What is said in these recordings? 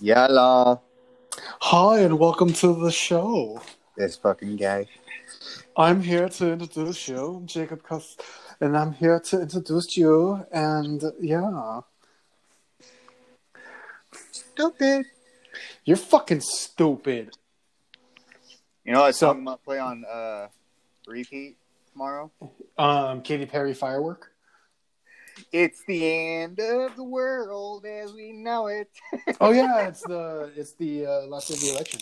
Yalla. Hi, and welcome to the show. This fucking guy. I'm here to introduce you, I'm Jacob Cus, and I'm here to introduce you. And yeah, Stupid. you're fucking stupid. You know what So- song I'm gonna play on uh repeat tomorrow? Um, Katy Perry firework. It's the end of the world as we know it. Oh yeah, it's the it's the uh, last day of the election.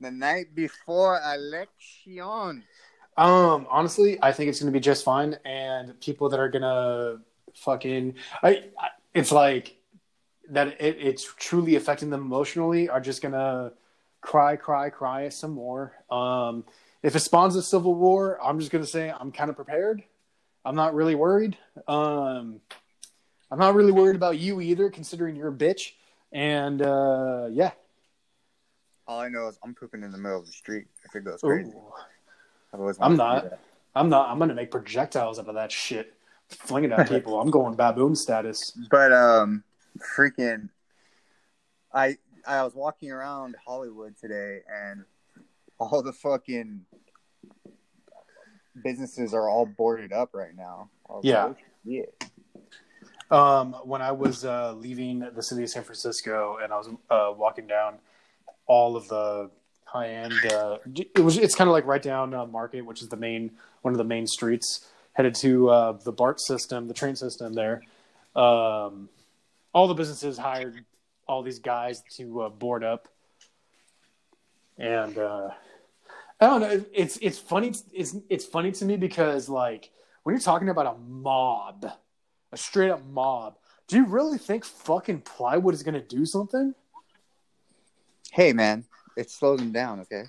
the night before election. Um, honestly, I think it's gonna be just fine, and people that are gonna fucking, I, I it's like that. It, it's truly affecting them emotionally. Are just gonna cry, cry, cry some more. Um, if it spawns a civil war, I'm just gonna say I'm kind of prepared. I'm not really worried. Um, I'm not really worried about you either, considering you're a bitch. And uh, yeah, All I know is I'm pooping in the middle of the street if it goes crazy. Ooh. I've always I'm not. I'm not. I'm gonna make projectiles out of that shit, fling it at people. I'm going baboon status. But um, freaking, I I was walking around Hollywood today, and all the fucking businesses are all boarded up right now. Yeah. yeah. Um, when I was uh, leaving the city of San Francisco and I was uh, walking down all of the high end, uh, it was it's kind of like right down uh, Market, which is the main one of the main streets, headed to uh, the BART system, the train system there. Um, all the businesses hired all these guys to uh, board up, and uh, I don't know. It's it's funny. It's it's funny to me because like when you're talking about a mob, a straight up mob, do you really think fucking plywood is gonna do something? Hey man, it slows them down. Okay.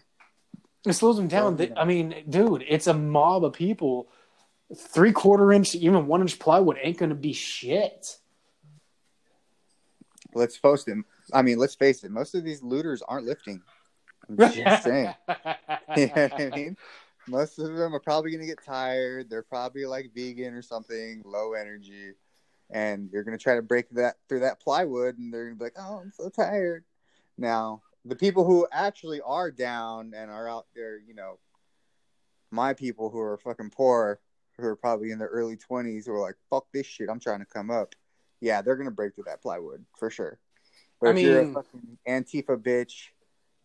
It slows them down. Slows them down. I mean, dude, it's a mob of people. Three quarter inch, even one inch plywood ain't gonna be shit. Let's post them. I mean, let's face it. Most of these looters aren't lifting. I'm just saying. you know what I mean? Most of them are probably going to get tired. They're probably like vegan or something, low energy, and you're going to try to break that through that plywood, and they're going to be like, "Oh, I'm so tired." Now, the people who actually are down and are out there, you know, my people who are fucking poor, who are probably in their early twenties, who are like, "Fuck this shit, I'm trying to come up." Yeah, they're going to break through that plywood for sure. But I if you're a mean- fucking Antifa bitch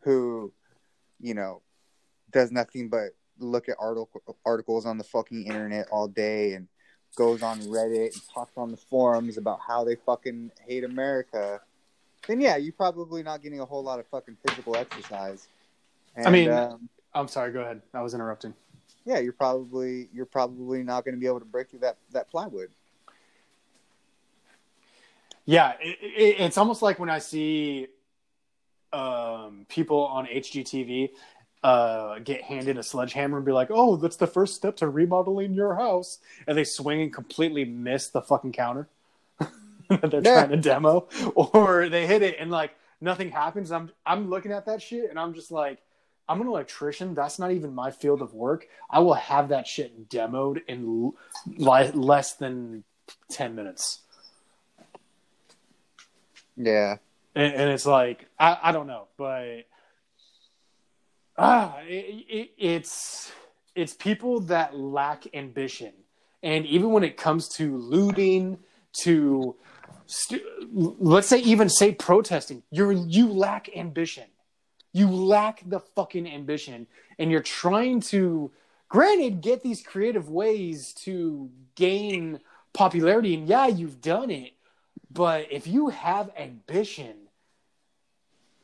who, you know, does nothing but look at article, articles on the fucking internet all day and goes on Reddit and talks on the forums about how they fucking hate America, then yeah, you're probably not getting a whole lot of fucking physical exercise. And, I mean- um, I'm sorry. Go ahead. I was interrupting. yeah, you're probably you're probably not going to be able to break through that that plywood. Yeah, it, it, it's almost like when I see um, people on HGTV uh, get handed a sledgehammer and be like, "Oh, that's the first step to remodeling your house," and they swing and completely miss the fucking counter that they're Yeah. trying to demo, or they hit it and like nothing happens. I'm I'm looking at that shit and I'm just like. I'm an electrician. That's not even my field of work. I will have that shit demoed in l- li- less than 10 minutes. Yeah, and, and it's like I, I don't know, but ah, it, it, it's it's people that lack ambition, and even when it comes to looting, to stu- let's say even say protesting, you're you lack ambition, you lack the fucking ambition, and you're trying to, granted, get these creative ways to gain popularity, and yeah, you've done it. But if you have ambition,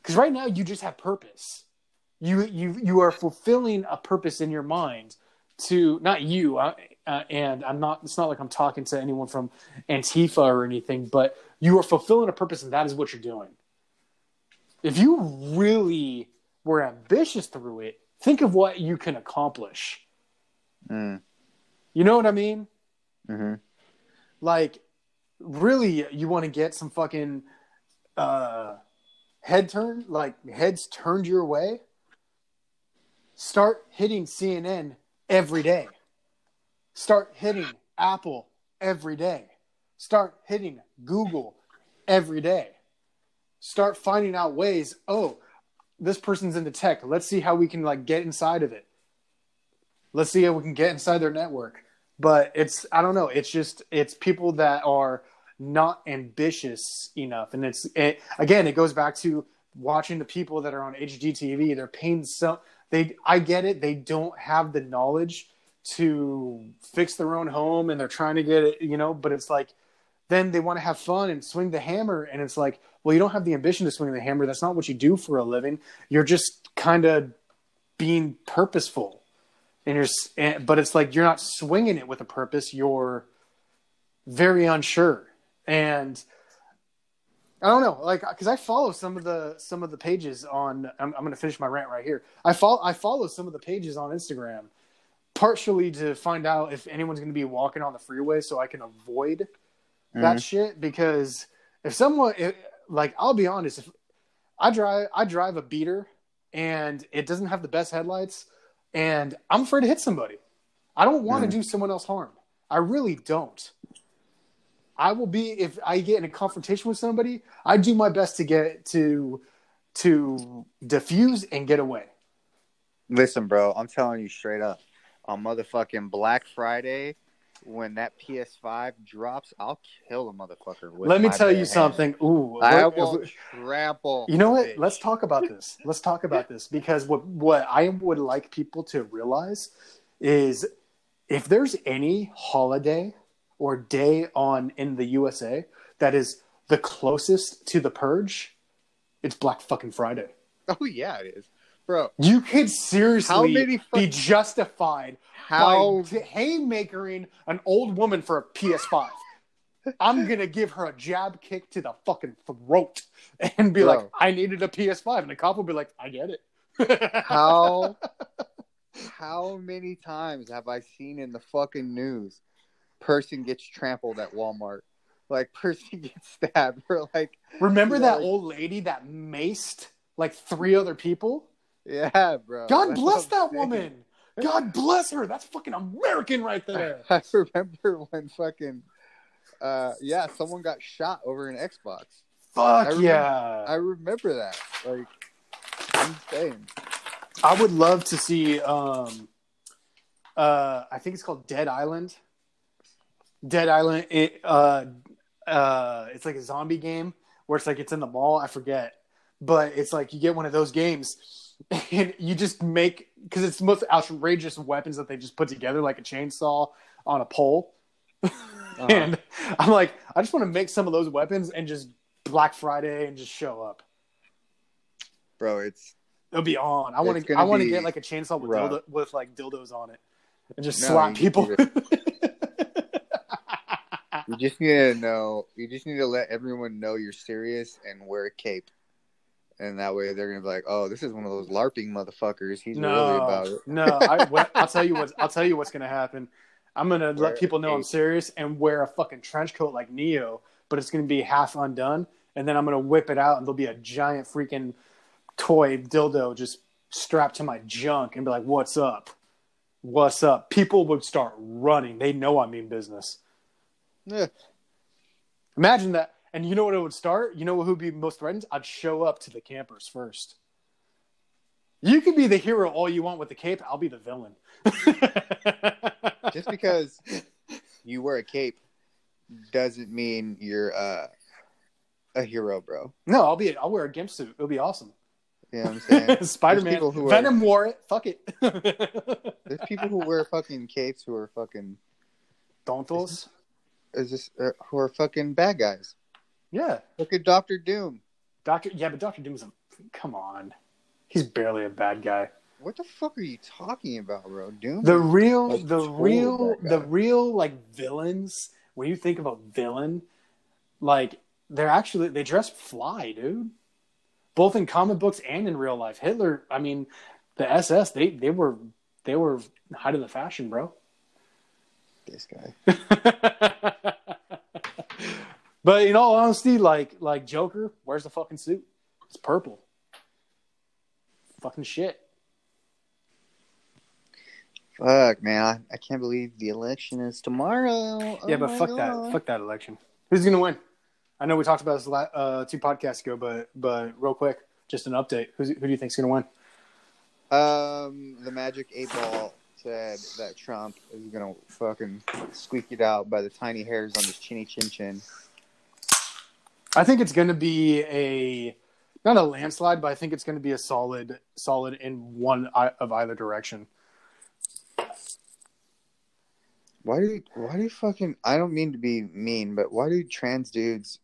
because right now you just have purpose, you you you are fulfilling a purpose in your mind to not you, uh, uh, and I'm not. It's not like I'm talking to anyone from Antifa or anything, but you are fulfilling a purpose, and that is what you're doing. If you really were ambitious through it, think of what you can accomplish. mm. You know what I mean? hmm like really you want to get some fucking uh head turn like heads turned your way start hitting cnn every day start hitting apple every day start hitting google every day start finding out ways. Oh, this person's into tech. Let's see how we can like get inside of it. Let's see how we can get inside their network. But it's I don't know. It's just it's people that are not ambitious enough, and it's it, again it goes back to watching the people that are on HGTV. They're paying some. They I get it. They don't have the knowledge to fix their own home, and they're trying to get it. You know, but it's like then they want to have fun and swing the hammer, and it's like well, you don't have the ambition to swing the hammer. That's not what you do for a living. You're just kind of being purposeful and you're but it's like you're not swinging it with a purpose you're very unsure and i don't know like because i follow some of the some of the pages on i'm, I'm going to finish my rant right here i follow i follow some of the pages on instagram partially to find out if anyone's going to be walking on the freeway so i can avoid mm-hmm. that shit because if someone if, like i'll be honest if i drive i drive a beater and it doesn't have the best headlights and I'm afraid to hit somebody. I don't want to do someone else harm. I really don't. I will be if I get in a confrontation with somebody. I do my best to get to to diffuse and get away. Listen, bro, I'm telling you straight up. On motherfucking Black Friday, when that PS5 drops, I'll kill a motherfucker. Let me tell you hand. something. Ooh, I will trample. You know what? Bitch. Let's talk about this. Let's talk about this because what what I would like people to realize is if there's any holiday or day on in the USA that is the closest to the purge, it's Black fucking Friday. Oh yeah, it is, bro. You could seriously be justified how haymakering an old woman for a PS5. I'm gonna give her a jab kick to the fucking throat and be Bro. like, I needed a PS5, and the cop will be like, I get it. how how many times have I seen in the fucking news person gets trampled at Walmart? Like person gets stabbed or like Remember that like, old lady that maced like three other people? Yeah, bro. God bless that woman. God bless her. That's fucking American right there. I remember when fucking uh yeah, someone got shot over an Xbox. Fuck I remember, yeah. I remember that. Like insane. I would love to see um uh I think it's called Dead Island. Dead Island it uh uh it's like a zombie game where it's like it's in the mall, I forget. But it's like you get one of those games and you just make because it's the most outrageous weapons that they just put together, like a chainsaw on a pole. Uh-huh. and I'm like, I just want to make some of those weapons and just Black Friday and just show up. Bro, it's it'll be on. I want to. I want to get like a chainsaw with dildo, with like dildos on it, and just no, slap people. you just need to know. You just need to let everyone know you're serious and wear a cape and that way they're gonna be like, "Oh, this is one of those larping motherfuckers. He's no, really about it." no, I, will tell you what. I'll tell you what's gonna happen. I'm gonna wear let people know I'm serious and wear a fucking trench coat like Neo, but it's gonna be half undone, and then I'm gonna whip it out, and there'll be a giant freaking toy dildo just strapped to my junk, and be like, "What's up? What's up?" People would start running. They know I mean business. Yeah. Imagine that and you know what it would start? You know who'd be most threatened? I'd show up to the campers first. You can be the hero all you want with the cape. I'll be the villain. Just because you wear a cape doesn't mean you're uh, a hero, bro. No, I'll be. I'll wear a gimp suit. It'll be awesome. Yeah, I'm saying Spider Man. Venom are, wore it. Fuck it. there's people who wear fucking capes who are fucking. Dontos. Is this uh, who are fucking bad guys? Yeah. Look at Doctor Doom. Doctor, yeah, but Doctor Doom's a come on. He's barely a bad guy. What the fuck are you talking about, bro? Doom. The real, the real, the real like villains. When you think about villain, like they're actually they dress fly, dude. Both in comic books and in real life. Hitler, I mean, the SS, they they were they were height of the fashion, bro. This guy. But in all honesty, like like Joker, where's the fucking suit? It's purple. Fucking shit. Fuck, man. I can't believe the election is tomorrow. Oh yeah, but fuck God. that. Fuck that election. Who's gonna win? I know we talked about this la- uh, two podcasts ago, but but real quick, just an update. Who's, who do you think's going to win? Um, the Magic Eight Ball said that Trump is gonna fucking squeak it out by the tiny hairs on his chinny chin chin. I think it's to be a not a landslide, but I think it's to be a solid solid in one of either direction. Why do why do you fucking? I don't mean to be mean, but why do trans dudes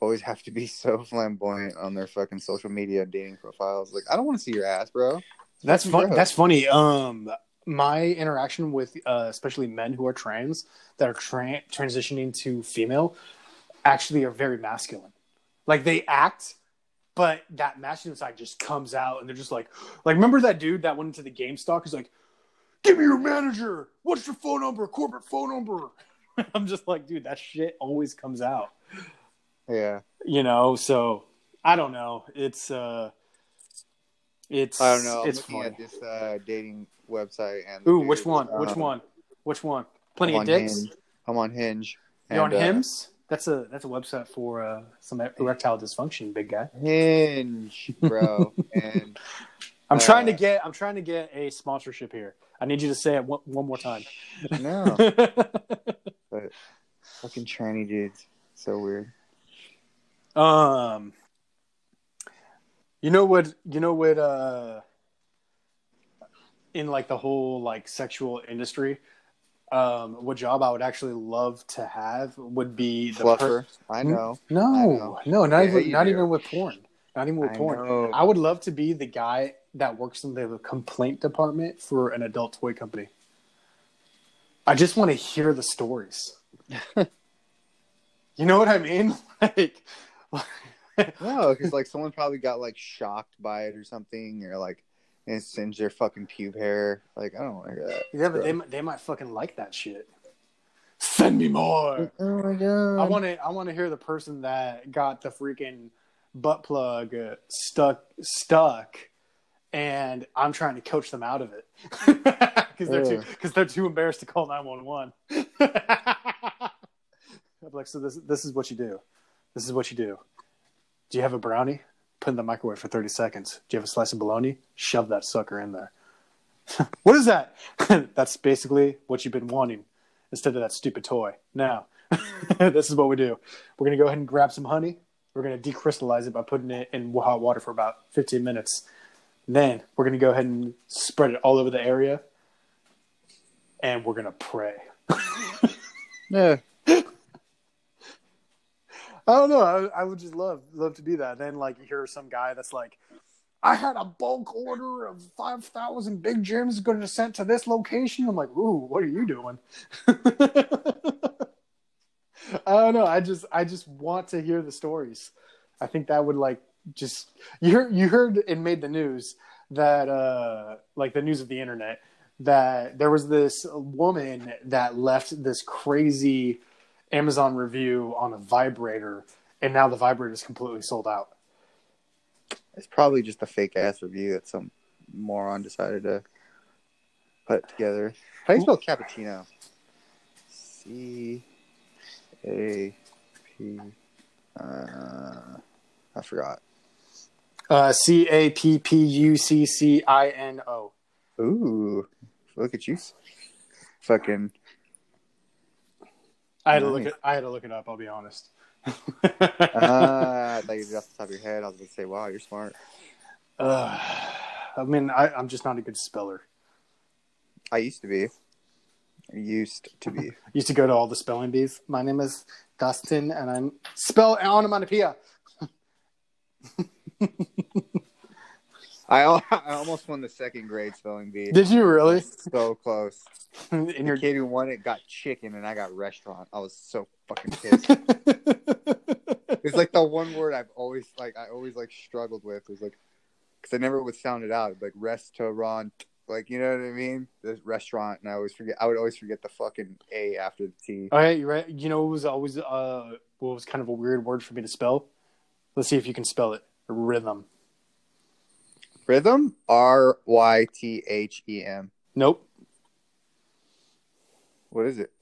always have to be so flamboyant on their fucking social media dating profiles? Like, I don't want to see your ass, bro. That's fun. gross. That's funny. Um, my interaction with uh, especially men who are trans that are tra- transitioning to female actually are very masculine. Like they act, but that masculine side just comes out, and they're just like, like remember that dude that went into the GameStop? He's like, "Give me your manager. What's your phone number? Corporate phone number." I'm just like, dude, that shit always comes out. Yeah, You know, so I don't know. It's uh, it's I don't know. I'm It's looking funny. at this uh, dating website and Ooh, dude, which one? Which um, one? Which one? Plenty I'm of on dicks. Hinge. I'm on Hinge. You on uh, Hims? That's a that's a website for uh, some erectile dysfunction, big guy. Hinge, bro. and I'm Uh, trying to get I'm trying to get a sponsorship here. I need you to say it one, one more time. no, but fucking tranny dudes, so weird. um, you know what? You know what? Uh, in like the whole like sexual industry, um, what job I would actually love to have would be the per- Fluffer, I know. No, I know. no, not Yeah, even not do. even with porn. Not even with I porn. know. I would love to be the guy that works in the complaint department for an adult toy company. I just want to hear the stories. you know what I mean? Like, No, because like someone probably got like shocked by it or something, or like and it singed their fucking pube hair. Like I don't like that. yeah, but they might- they might fucking like that shit. Send me more. Oh my god! I want to. I want to hear the person that got the freaking butt plug uh, stuck stuck, and I'm trying to coach them out of it because they're too because they're too embarrassed to call nine one one. Like, so this this is what you do. This is what you do. Do you have a brownie? Put in the microwave for 30 seconds. Do you have a slice of bologna? Shove that sucker in there. what is that? That's basically what you've been wanting instead of that stupid toy. Now, this is what we do. We're going to go ahead and grab some honey. We're going to decrystallize it by putting it in hot water for about 15 minutes. Then we're going to go ahead and spread it all over the area. And we're going to pray. Yeah. I don't know. I, I would just love love to be that. Then like you hear some guy that's like, I had a bulk order of five thousand big gyms going to sent to this location. I'm like, ooh, what are you doing? I don't know. I just I just want to hear the stories. I think that would like just you heard you heard it made the news that uh like the news of the internet that there was this woman that left this crazy Amazon review on a vibrator, and now the vibrator is completely sold out. It's probably just a fake ass review that some moron decided to put together. How do you spell cappuccino? C A P. Uh, I forgot. Uh, C A P P U C C I N O. Ooh, look at you, fucking. I had to look it. I had to look it up. I'll be honest. Uh, I thought you did off the top of your head. I was going to say, wow, you're smart. Uh, I mean, I, I'm just not a good speller. I used to be. I used to be. Used to go to all the spelling bees. My name is Dustin, and I'm spell onomatopoeia. I, I almost won the second grade spelling bee. Did you really? So close. In The your kid who won it got chicken, and I got restaurant. I was so fucking pissed. it's like the one word I've always like. I always like struggled with. was like because I never would sound it out. Like restaurant. Like you know what I mean? The restaurant, and I always forget. I would always forget the fucking a after the t. All right, you right? You know, it was always uh, what was kind of a weird word for me to spell. Let's see if you can spell it. Rhythm. Rhythm. R y t h e m. Nope. What is it?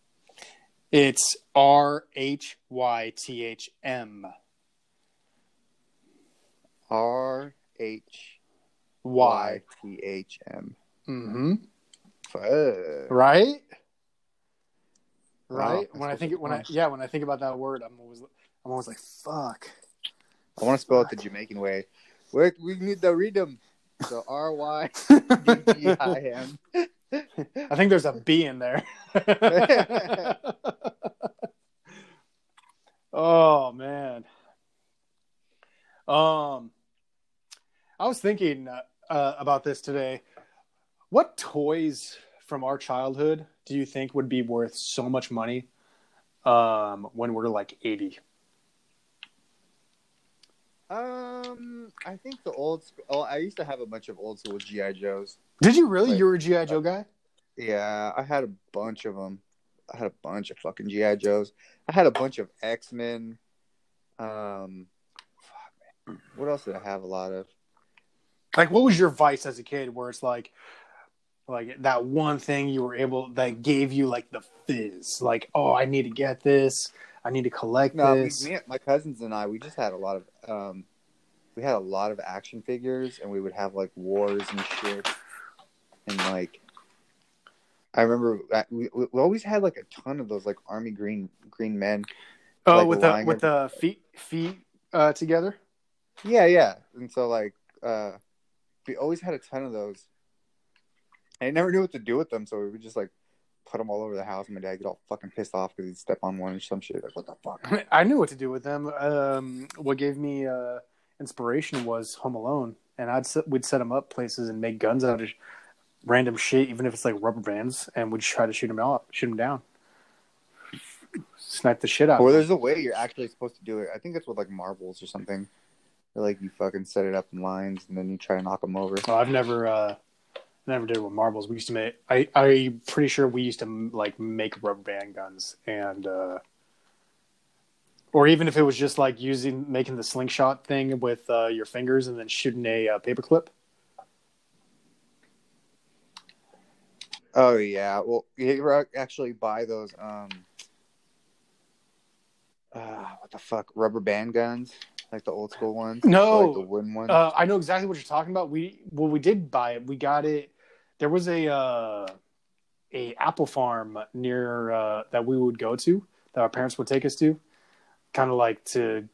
It's R H Y T H M. R H Y T H M. Mm-hmm. Fuck. Right. Wow, Right. that's when I think it when I yeah when I think about that word, I'm always I'm always like fuck. I want to spell it the Jamaican way. We we need the rhythm. So R Y D D I M. I think there's a B in there. oh man. Um, I was thinking uh, uh, about this today. What toys from our childhood do you think would be worth so much money um, when we're like 80? Um, I think the old. sc- Oh, I used to have a bunch of old school GI Joes. Did you really? Like- you were a GI Joe guy? Yeah, I had a bunch of them. I had a bunch of fucking GI Joes. I had a bunch of X Men. Um, fuck, man. what else did I have a lot of? Like, what was your vice as a kid? Where it's like, like that one thing you were able that gave you like the fizz. Like, oh, I need to get this. I need to collect No, this. me, my cousins and I, we just had a lot of. Um, we had a lot of action figures, and we would have like wars and shit, and like. I remember we, we we always had like a ton of those like army green green men. oh, like with the with the feet feet uh, together. Yeah, yeah. And so like uh we always had a ton of those. I never knew what to do with them, so we would just like put them all over the house. And my dad get all fucking pissed off because he'd step on one or some shit. Like, what the fuck? I knew what to do with them. Um, what gave me uh, inspiration was Home Alone, and I'd we'd set them up places and make guns out of random shit, even if it's like rubber bands, and we'd try to shoot them out, shoot them down, snipe the shit out. Or there's a way you're actually supposed to do it. I think it's with like marbles or something. Or like you fucking set it up in lines and then you try to knock them over. Oh, I've never, uh, never did it with marbles. We used to make. I, I'm pretty sure we used to like make rubber band guns, and uh, or even if it was just like using making the slingshot thing with uh, your fingers and then shooting a uh, paperclip. Oh yeah. Well, you actually buy those um uh what the fuck rubber band guns like the old school ones? No. like the wooden ones. Uh, I know exactly what you're talking about. We well, we did buy it. We got it. There was a uh, a apple farm near uh, that we would go to that our parents would take us to, kind of like to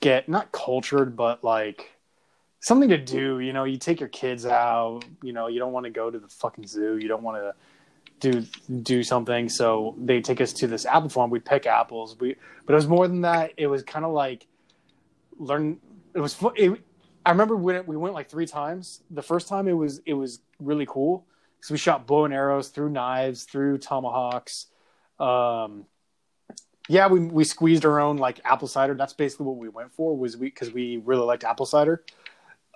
get not cultured, but like something to do. You know, you take your kids out. You know, you don't want to go to the fucking zoo. You don't want to do do something. So they take us to this apple farm. We pick apples. We but it was more than that. It was kind of like learn. It was it, I remember when we went like three times. The first time it was it was really cool because we shot bow and arrows through knives, through tomahawks. Um, yeah, we we squeezed our own like apple cider. That's basically what we went for. Was we because we really liked apple cider.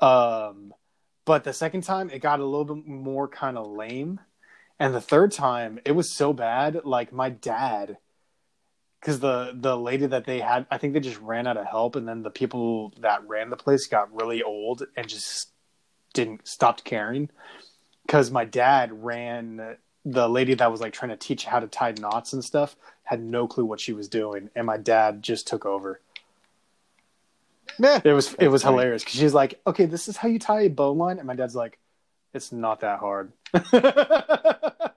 Um, but the second time it got a little bit more kind of lame, and the third time it was so bad. Like my dad, because the the lady that they had, I think they just ran out of help, and then the people that ran the place got really old and just didn't stopped caring. Because my dad ran the lady that was like trying to teach how to tie knots and stuff had no clue what she was doing, and my dad just took over. Meh. It was it was funny. hilarious because she's like, "Okay, this is how you tie a bowline," and my dad's like, "It's not that hard."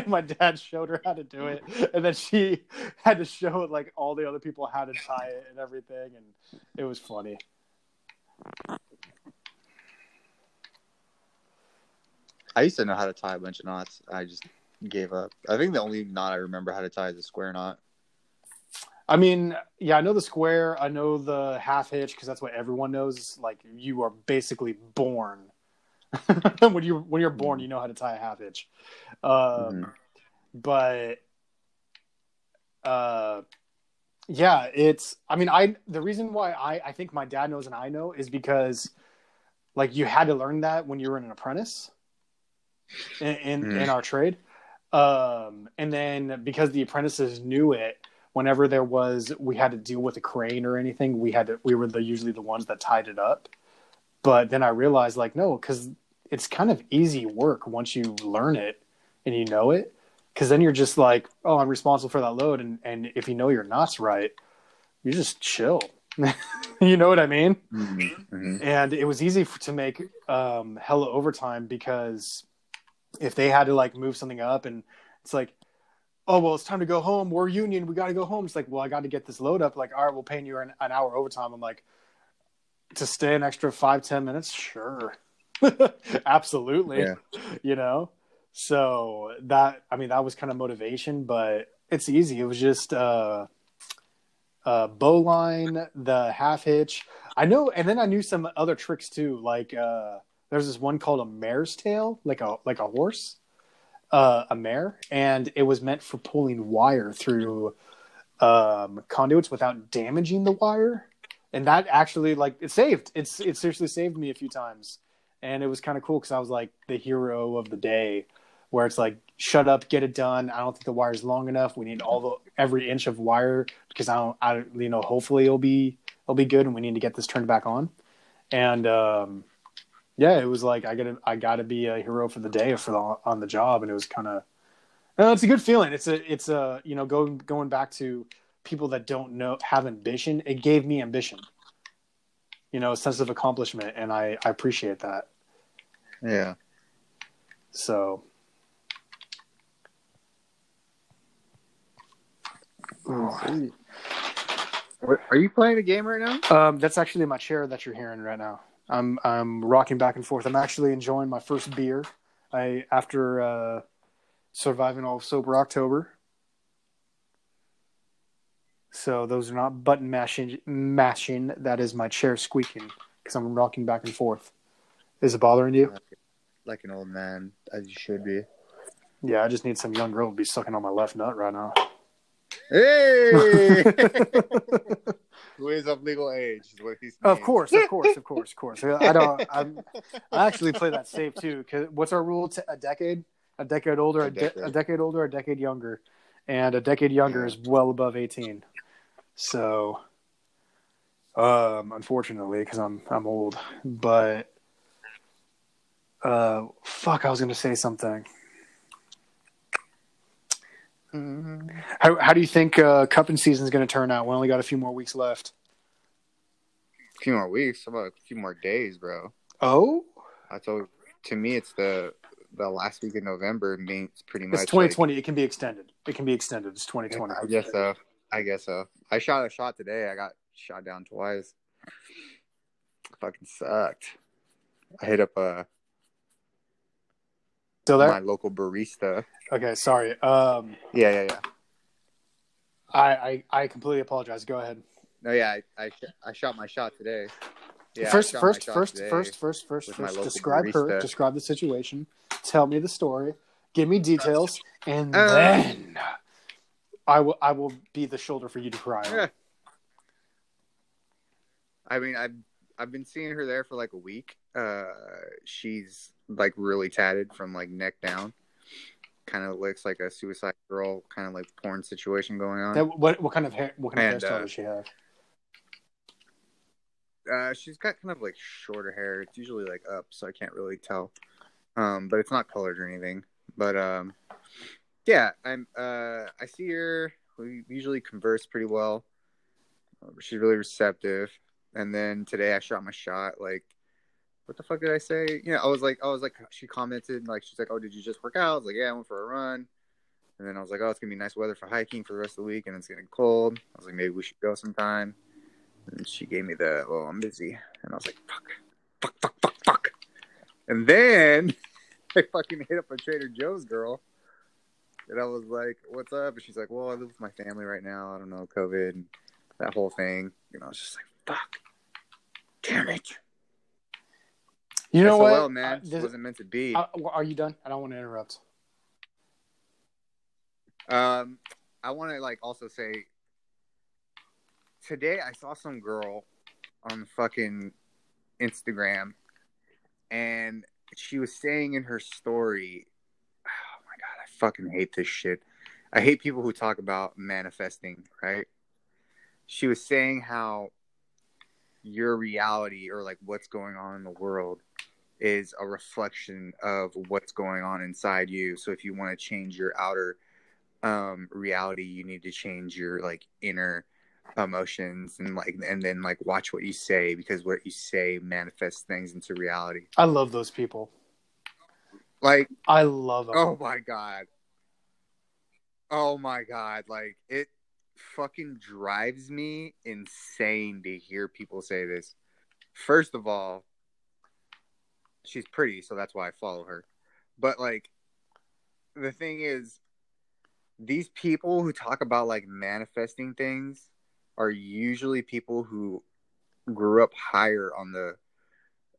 My dad showed her how to do it, and then she had to show like all the other people how to tie it and everything, and it was funny. I used to know how to tie a bunch of knots. I just gave up. I think the only knot I remember how to tie is a square knot. I mean, yeah, I know the square, I know the half hitch because that's what everyone knows. Like you are basically born when you when you're born, you know how to tie a half hitch. Um, Mhm. But uh, yeah, it's. I mean, I the reason why I I think my dad knows and I know is because like you had to learn that when you were an apprentice in in, Mm. in our trade, um, and then because the apprentices knew it whenever there was we had to deal with a crane or anything we had to we were the usually the ones that tied it up but then i realized like no because it's kind of easy work once you learn it and you know it because then you're just like, oh, I'm responsible for that load, and and if you know your knots right, you just chill. you know what I mean? Mm-hmm. And it was easy to make um, hella overtime because if they had to like move something up, and it's like, oh well, it's time to go home. We're union. We got to go home. It's like, well, I got to get this load up. Like, all right, we'll pay you an, an hour overtime. I'm like, to stay an extra five ten minutes, sure, absolutely. Yeah. You know, so that I mean that was kind of motivation, but it's easy. It was just uh, uh, bow line, the half hitch. I know, and then I knew some other tricks too. Like uh, there's this one called a mare's tail, like a like a horse, uh, a mare, and it was meant for pulling wire through um, conduits without damaging the wire. And that actually, like, it saved. It's it seriously saved me a few times, and it was kind of cool because I was like the hero of the day, where it's like, shut up, get it done. I don't think the wire's long enough. We need all the every inch of wire because I don't, I you know, hopefully it'll be it'll be good, and we need to get this turned back on. And um, yeah, it was like I gotta I gotta be a hero for the day for the, on the job, and it was kind of uh, it's a good feeling. It's a it's a you know going going back to people that don't know have ambition. It gave me ambition, you know, a sense of accomplishment, and I I appreciate that. Yeah. So. Are you playing a game right now? Um, that's actually my chair that you're hearing right now. I'm I'm rocking back and forth. I'm actually enjoying my first beer. I after uh, surviving all of sober October. So those are not button mashing. Mashing. That is my chair squeaking because I'm rocking back and forth. Is it bothering you? Like an old man, as you should be. Yeah, I just need some young girl to be sucking on my left nut right now. Hey! Who is of legal age? Is what he's Of course, of course, of course, of course. I don't. I'm, I actually play that safe too. Cause what's our rule? T- a decade, a decade older, a, de- decade. a decade older, a decade younger, and a decade younger is well above eighteen. So, um, unfortunately, because I'm I'm old, but uh, fuck, I was gonna say something. Mhm. How how do you think uh, cupping season is gonna turn out? We only got a few more weeks left. A few more weeks. How about a few more days, bro? Oh, I told. To me, it's the the last week of November means pretty much. it's 2020. it can be extended. It can be extended. It's 2020. I guess so. I guess so. I shot a shot today. I got shot down twice. Fucking sucked. I hit up uh, Still there? my local barista. Okay, sorry. Um, Yeah, yeah, yeah. I, I I completely apologize. Go ahead. No, yeah, I I, sh- I shot my shot today. Yeah, first, first, first, today. first, first, first, first. Describe her. Describe the situation. Tell me the story. Give me details, and Uh. then I will I will be the shoulder for you to cry on. I mean, I've I've been seeing her there for like a week. Uh, she's like really tatted from like neck down. Kind of looks like a suicide girl, kind of like porn situation going on. That- what what kind of hair? What kind And, of hairstyle uh, does she have? Uh, she's got kind of like shorter hair. It's usually like up, so I can't really tell. Um, but it's not colored or anything. But um, yeah, I'm. Uh, I see her. We usually converse pretty well. She's really receptive. And then today I shot my shot. Like, what the fuck did I say? You know, I was like, I was like, she commented like, she's like, oh, did you just work out? I was like, yeah, I went for a run. And then I was like, oh, it's gonna be nice weather for hiking for the rest of the week, and it's getting cold. I was like, maybe we should go sometime. And she gave me the, well, I'm busy. And I was like, fuck, fuck, fuck, fuck, fuck. And then I fucking hit up a Trader Joe's girl. And I was like, what's up? And she's like, well, I live with my family right now. I don't know, COVID that whole thing. And I was just like, fuck. Damn it. You know SOL, what? man. Uh, wasn't meant to be. uh, are you done? I don't want to interrupt. Um, I want to like also say today I saw some girl on fucking Instagram, and she was saying in her story, "Oh my god, I fucking hate this shit. I hate people who talk about manifesting." Right? She was saying how your reality or like what's going on in the world is a reflection of what's going on inside you. So if you want to change your outer um reality you need to change your like inner emotions and like and then like watch what you say because what you say manifests things into reality I love those people. like I love them. oh my god oh my god like it fucking drives me insane to hear people say this first of all she's pretty so that's why i follow her but like the thing is these people who talk about like manifesting things are usually people who grew up higher on the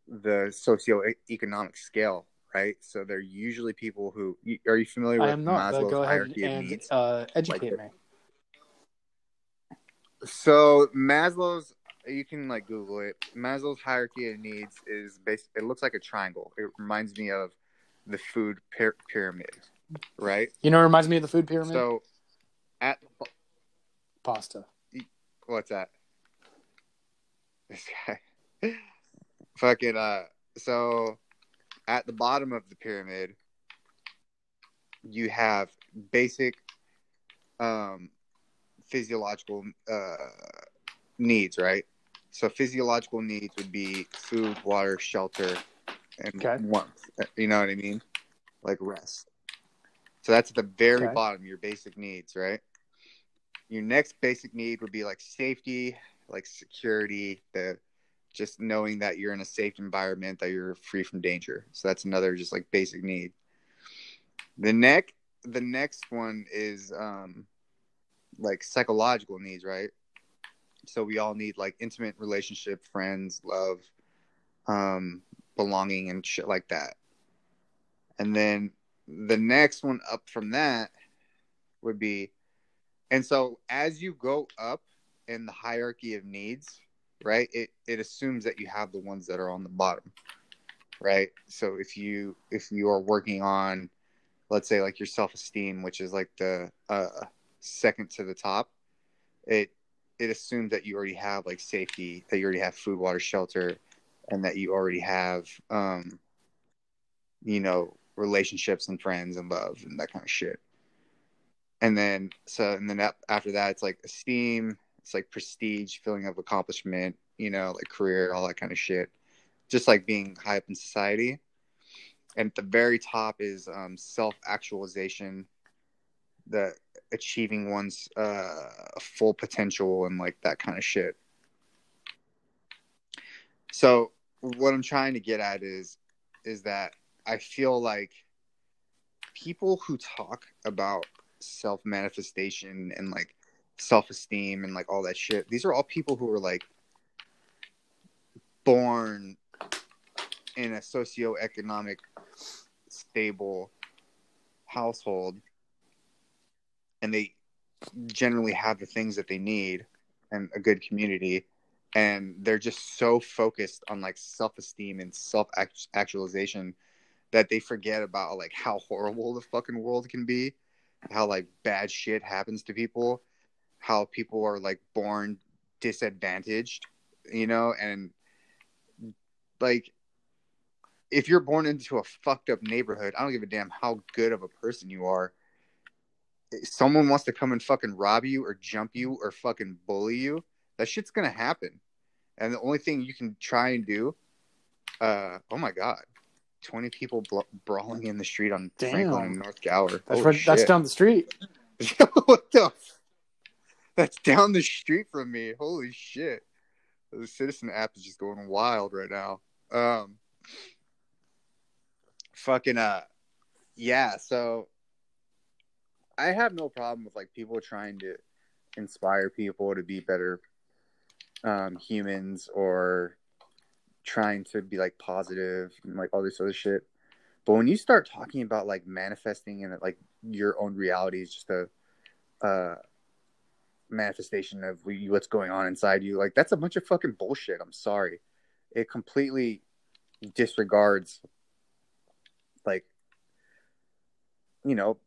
the socioeconomic scale right so they're usually people who are you familiar I with am not. Maslow's go ahead hierarchy of needs uh, educate Like me. So Maslow's, you can like Google it. Maslow's hierarchy of needs is based. It looks like a triangle. It reminds me of the food pyr- pyramid, right? You know, it reminds me of the food pyramid. So, at Pasta. what's that? This guy, fucking uh. So, at the bottom of the pyramid, you have basic, um, physiological uh needs, right? So physiological needs would be food, water, shelter, and Okay. warmth. You know what I mean? Like rest. So that's at the very Okay. bottom, your basic needs, right? Your next basic need would be like safety, like security, the just knowing that you're in a safe environment, that you're free from danger. So that's another just like basic need. The neck the next one is um like psychological needs, right? So we all need like intimate relationship, friends, love, um, belonging, and shit like that. And then the next one up from that would be, and so as you go up in the hierarchy of needs, right? It it assumes that you have the ones that are on the bottom, right? So if you if you are working on, let's say like your self esteem, which is like the uh second to the top, it it assumes that you already have like safety, that you already have food, water, shelter, and that you already have um you know, relationships and friends and love and that kind of shit. And then so and then after that it's like esteem, it's like prestige, feeling of accomplishment, you know, like career, all that kind of shit. Just like being high up in society. And at the very top is um, self actualization, the achieving one's uh, full potential and like that kind of shit. So what I'm trying to get at is is that I feel like people who talk about self manifestation and like self esteem and like all that shit, these are all people who are like born in a socioeconomic stable household and they generally have the things that they need and a good community. And they're just so focused on like self-esteem and self-actualization that they forget about like how horrible the fucking world can be how like bad shit happens to people how people are like born disadvantaged you know? And like if you're born into a fucked up neighborhood i don't give a damn how good of a person you are someone wants to come and fucking rob you or jump you or fucking bully you that shit's gonna happen. And the only thing you can try and do uh oh my god 20 people bla- brawling in the street on Damn. franklin and north gower. That's right, that's down the street. what the f- that's down the street from me. Holy shit. The citizen app is just going wild right now. Um fucking uh yeah so i have no problem with like people trying to inspire people to be better um humans or trying to be like positive and like all this other shit. But when you start talking about like manifesting and like your own reality is just a uh manifestation of what's going on inside you like that's a bunch of fucking bullshit. I'm sorry. It completely disregards like you know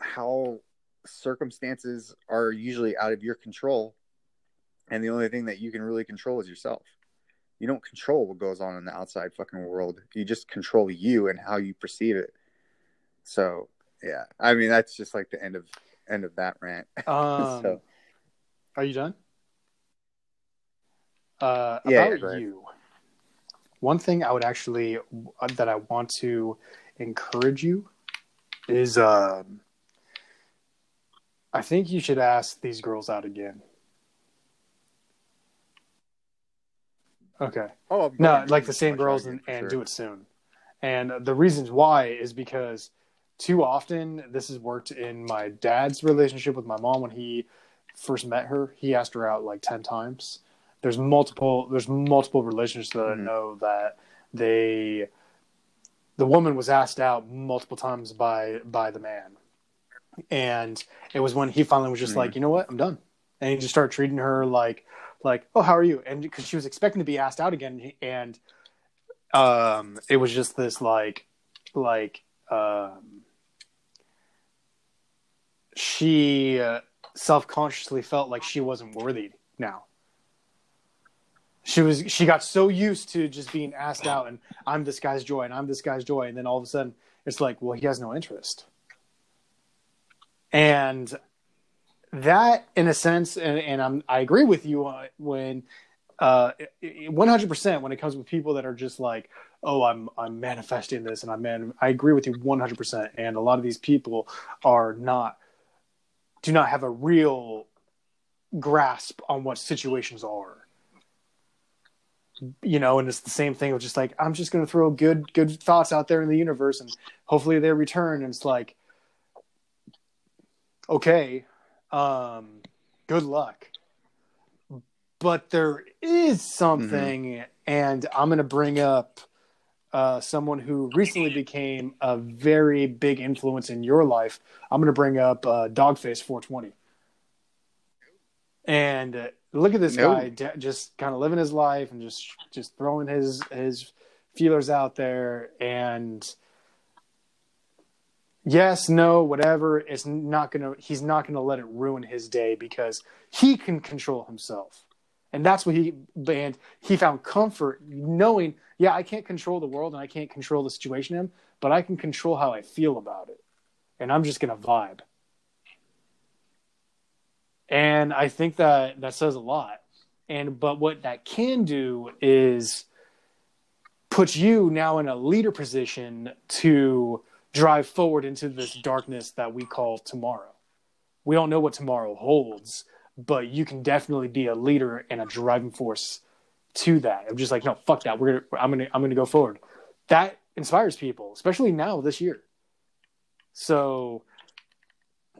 how circumstances are usually out of your control and the only thing that you can really control is yourself you don't control what goes on in the outside fucking world you just control you and how you perceive it so yeah i mean that's just like the end of end of that rant. Um, So- Are you done? Uh, Yeah, about yeah, you. One thing I would actually that I want to encourage you is um, I think you should ask these girls out again. Okay. Oh, I'm No, like the same girls and, and sure. do it soon. And the reasons why is because too often this has worked in my dad's relationship with my mom when he first met her. He asked her out like ten times. There's multiple there's multiple relationships that I Mhm. know that they the woman was asked out multiple times by by the man. And it was when he finally was just Mhm. like, you know what, I'm done. And he just started treating her like like, oh, how are you? And because she was expecting to be asked out again, and um, it was just this like, like, um, she uh, self consciously felt like she wasn't worthy now. She was. She got so used to just being asked out, and I'm this guy's joy, and I'm this guy's joy, and then all of a sudden, it's like, well, he has no interest, and that in a sense and, and I'm I agree with you when uh 100% when it comes with people that are just like oh I'm I'm manifesting this and I'm man I agree with you 100% and a lot of these people are not do not have a real grasp on what situations are. You know and it's the same thing of just like I'm just going to throw good good thoughts out there in the universe and hopefully they return. And it's like okay um, good luck. But there is something, and I'm going to bring up uh, someone who recently became a very big influence in your life. I'm going to bring up uh, Dogface 420. And uh, look at this No. guy d- just kind of living his life and just just throwing his his feelers out there and yes, no, whatever. It's not gonna. He's not gonna let it ruin his day because he can control himself, and that's what he and he found comfort knowing. Yeah, I can't control the world and I can't control the situation I'm, but I can control how I feel about it, and I'm just gonna vibe. And I think that that says a lot. And but what that can do is put you now in a leader position to drive forward into this darkness that we call tomorrow. We don't know what tomorrow holds, but you can definitely be a leader and a driving force to that. I'm just like, no, fuck that. We're gonna, I'm gonna, I'm gonna go forward. That inspires people, especially now this year. So,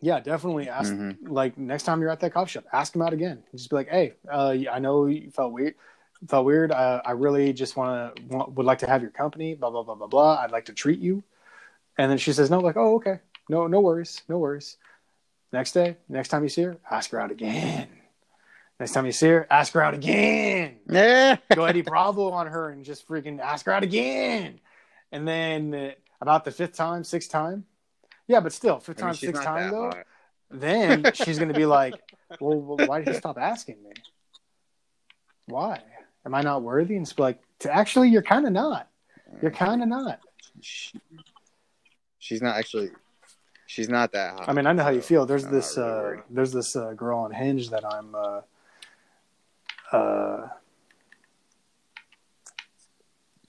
yeah, definitely ask. Mhm. Like next time you're at that coffee shop, ask them out again. Just be like, hey, uh, I know you felt weird. Felt weird. Uh, I really just want to want, would like to have your company. Blah blah blah blah blah. I'd like to treat you. And then she says no. Like, oh, okay. No, no worries. No worries. Next day, next time you see her, ask her out again. Next time you see her, ask her out again. Yeah. Go Eddie Bravo on her and just freaking ask her out again. And then uh, about the fifth time, sixth time, yeah, but still, fifth I mean, time, sixth time though, hot. then she's gonna be like, well, well, why did you stop asking me? Why? Am I not worthy? And it's like, actually, you're kind of not. You're kind of not. She- she's not actually. She's not that hot. I mean, I know how you feel. There's I'm this really uh, worried. there's this uh, girl on Hinge that I'm uh, uh,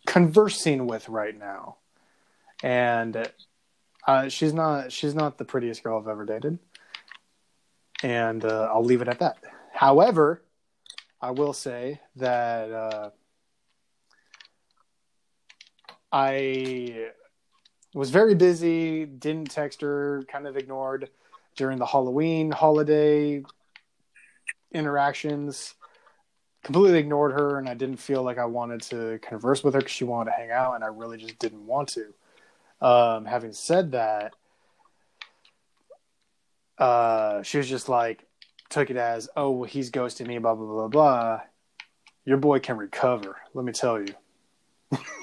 conversing with right now, and uh, she's not she's not the prettiest girl I've ever dated, and uh, I'll leave it at that. However, I will say that uh, I was very busy, didn't text her, kind of ignored during the Halloween holiday interactions. Completely ignored her, and I didn't feel like I wanted to converse with her because she wanted to hang out, and I really just didn't want to. Um, having said that, uh, she was just like, took it as, oh, well, he's ghosting me, blah, blah, blah, blah. Your boy can recover, let me tell you.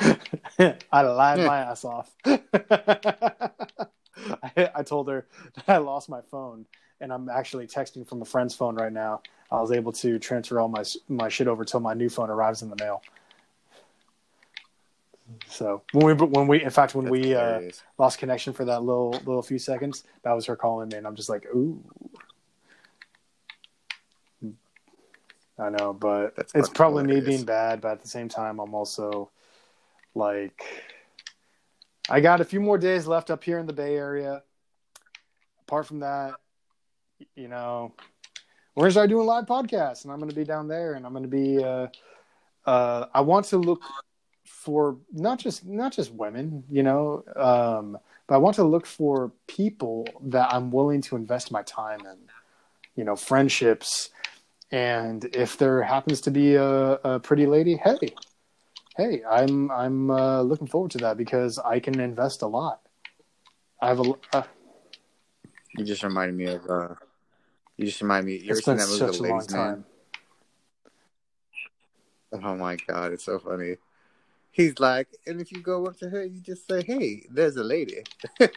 I lied my ass off. I, I told her that I lost my phone, and I'm actually texting from a friend's phone right now. I was able to transfer all my my shit over till my new phone arrives in the mail. So when we when we in fact when That's we uh, lost connection for that little little few seconds, that was her calling me, and I'm just like, ooh. I know, but That's it's probably me being bad, but at the same time, I'm also like, I got a few more days left up here in the Bay Area. Apart from that, you know, we're gonna start doing live podcasts, and I'm gonna be down there, and I'm gonna be. Uh, uh, I want to look for not just not just women, you know, um, but I want to look for people that I'm willing to invest my time in, you know, friendships, and if there happens to be a, a pretty lady, hey, hey, I'm I'm uh, looking forward to that because I can invest a lot. I have a. Uh, You just reminded me of. uh You just reminded me. You ever it's seen that movie, such The a long Ladies Man? time. Oh my god, it's so funny. He's like, and if you go up to her, you just say, "Hey, there's a lady." it's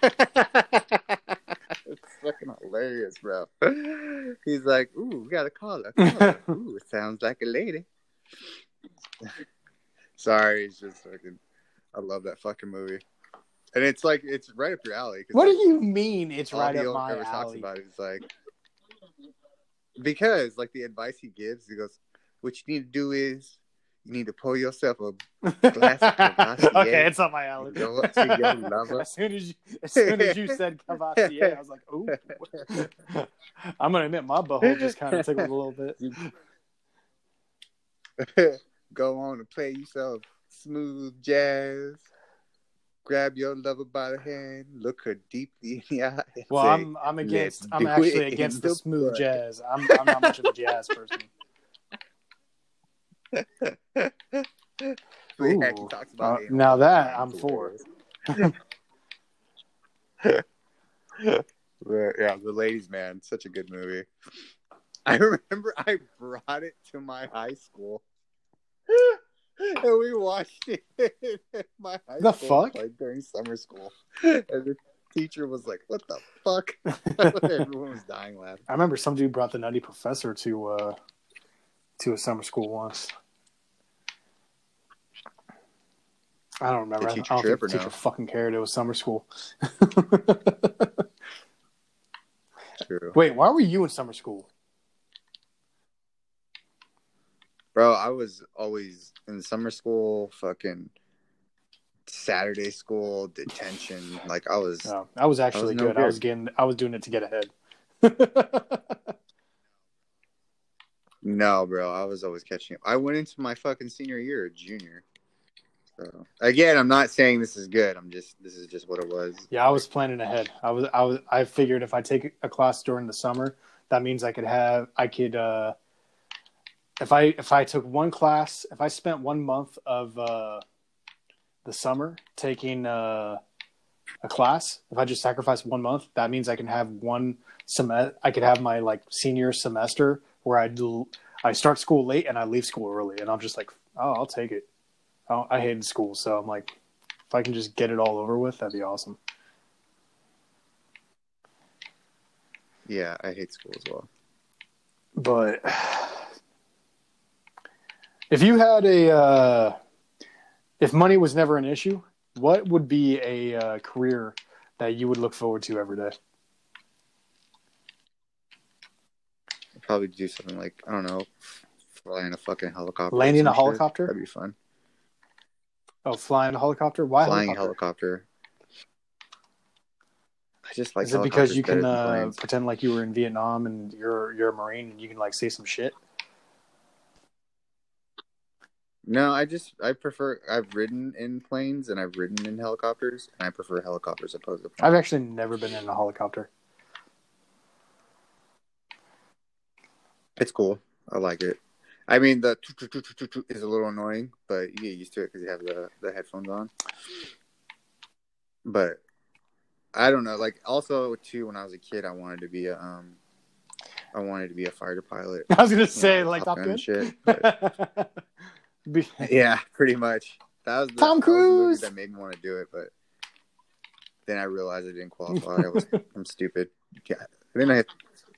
fucking hilarious, bro. He's like, "Ooh, we got a caller. Ooh, it sounds like a lady." Sorry, it's just fucking. I love that fucking movie, and it's like it's right up your alley. What do you mean? It's right up my ever talks alley. about is like because like the advice he gives, he goes, "What you need to do is you need to pour yourself a Glass of Courvoisier. okay, it's on my alley. Go up to your lover. as soon as you, as soon as you said Courvoisier, I was like, "Ooh." I'm gonna admit my butthole just kind of tickled a little bit. go on and play yourself smooth jazz. Grab your lover by the hand, look her deeply in the eye. Well, say, I'm I'm against. I'm actually against the the smooth butt." jazz. I'm I'm not much of a jazz person. So, yeah, he Ooh. about Uh, now that I'm for. But, yeah, the ladies man, such a good movie. I remember I brought it to my high school. And we watched it my high The school, fuck? like during summer school. And the teacher was like, What the fuck? Everyone was dying laughing. I remember some dude brought the Nutty Professor to uh to a summer school once. I don't remember. The I teacher don't trip think the teacher no? fucking cared. It was summer school. True. Wait, why were you in summer school? Bro, I was always in summer school, fucking Saturday school, detention. Like I was Oh, I was actually no good. I was getting. I was doing it to get ahead. No, bro, I was always catching up. I went into my fucking senior year, junior. So again, I'm not saying this is good. I'm just this is just what it was. yeah, I was planning ahead. I was. I was. I figured if I take a class during the summer, that means I could have. I could. uh If I if I took one class, if I spent one month of uh the summer taking uh a class, if I just sacrifice one month, that means I can have one sem. I could have my like senior semester where I do. I start school late and I leave school early, and I'm just like, oh, I'll take it. I, don't- I hated school, so I'm like, if I can just get it all over with, that'd be awesome. Yeah, I hate school as well. But if you had a, uh, if money was never an issue, what would be a uh, career that you would look forward to every day? I'd probably do something like I don't know, flying a fucking helicopter. Landing a some shit. helicopter? That'd be fun. Oh, flying a helicopter? Why flying a helicopter? helicopter. I just like Is it because you can uh, pretend like you were in Vietnam and you're you're a Marine and you can like say some shit? No, I just I prefer. I've ridden in planes and I've ridden in helicopters, and I prefer helicopters opposed to planes. I've actually never been in a helicopter. It's cool. I like it. I mean, the is a little annoying, but you get used to it because you have the the headphones on. But I don't know. Like also too, when I was a kid, I wanted to be a um, I wanted to be a fighter pilot. I was gonna say know, like Top Gun shit. but- yeah, pretty much. That was the, Tom that Cruise! that made me want to do it, but then I realized I didn't qualify. I was I'm stupid. Yeah, I didn't know.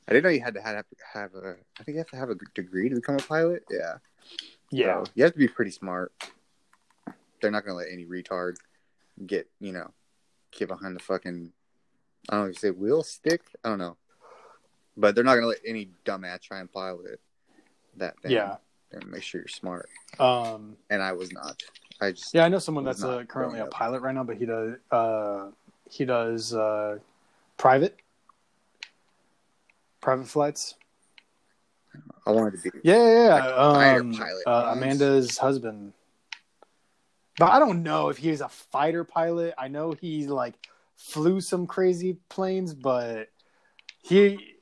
I didn't know you had to have, have a. I think you have to have a degree to become a pilot. Yeah. yeah, So, you have to be pretty smart. they're not gonna let any retard get you know get behind the fucking I don't know if you say wheel stick. I don't know, but they're not gonna let any dumbass try and pilot that thing. Yeah. And make sure you're smart. Um, And I was not. I just yeah, I know someone that's uh, currently a growing up. pilot right now, but he does uh, he does uh, private private flights. I wanted to be. Yeah, yeah, yeah. A Um, pilot uh. Amanda's husband. But I don't know if he's a fighter pilot. I know he like flew some crazy planes, but he.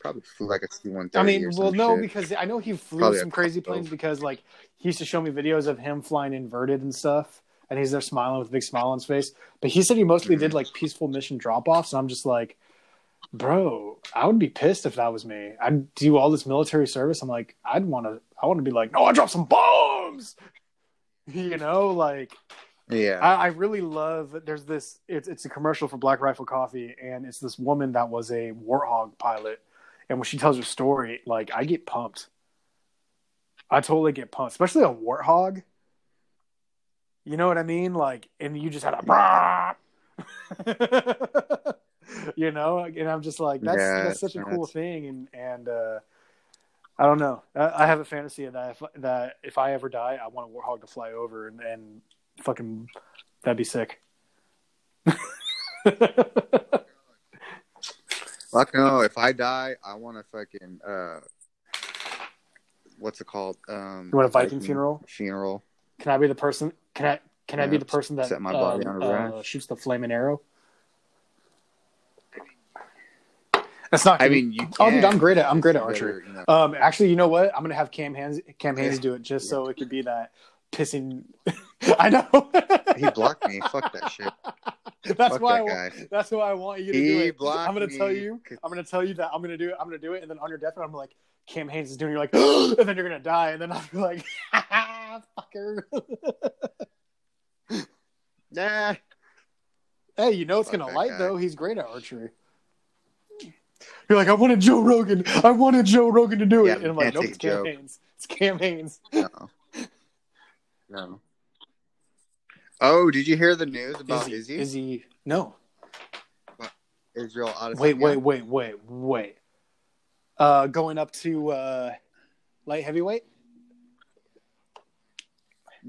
Probably flew like a C one thirty. I mean, well, no, shit. because I know he flew Probably some crazy planes because like he used to show me videos of him flying inverted and stuff, and he's there smiling with a big smile on his face. But he said he mostly Mm-hmm. did like peaceful mission drop offs, and I'm just like, bro, I would be pissed if that was me. I'd do all this military service. I'm like, I'd want to, I want to be like, no, I dropped some bombs. You know, like yeah, I, I really love. There's this. It's it's a commercial for Black Rifle Coffee, and it's this woman that was a Warthog pilot, and when she tells her story, like I get pumped. I totally get pumped, especially a Warthog. You know what I mean? Like, and you just had a. you know, and I'm just like, that's Yeah, that's such a cool that's- thing, and and uh, I don't know. I, I have a fantasy that if that if I ever die, I want a Warthog to fly over and, and fucking that'd be sick. Fuck no. If I die, I want to fucking uh, what's it called? Um, You want a Viking funeral? Funeral. Can I be the person? Can I? Can I be the person that set my body um, on a rack. uh, shoots the flaming arrow? That's not. I mean, you. Can, oh, dude, I'm great at I'm great at archery. you know. Um, actually, you know what? I'm gonna have Cam Hands Cam Hanes Yeah. do it just so it could be that pissing. I know. he blocked me. Fuck that shit. That's Fuck why. I that guy. that's why I want you to He do it. I'm gonna tell you. I'm gonna tell you that I'm gonna do it. I'm gonna do it, and then on your deathbed, I'm like, Cam Hanes is doing. You're like, and then you're gonna die, and then I'm like, ah, fucker. Nah. Hey, you know it's Fuck gonna light guy. though. He's great at archery. You're like, I wanted Joe Rogan. I wanted Joe Rogan to do Yeah, it, and I'm like, nope, it's Cam Joe. Hanes. It's Cam Hanes. No. No. Oh, did you hear the news about Izzy, Izzy? Izzy, no. Israel Adesanya? Wait, wait, wait, wait, wait. Uh, going up to uh, light heavyweight.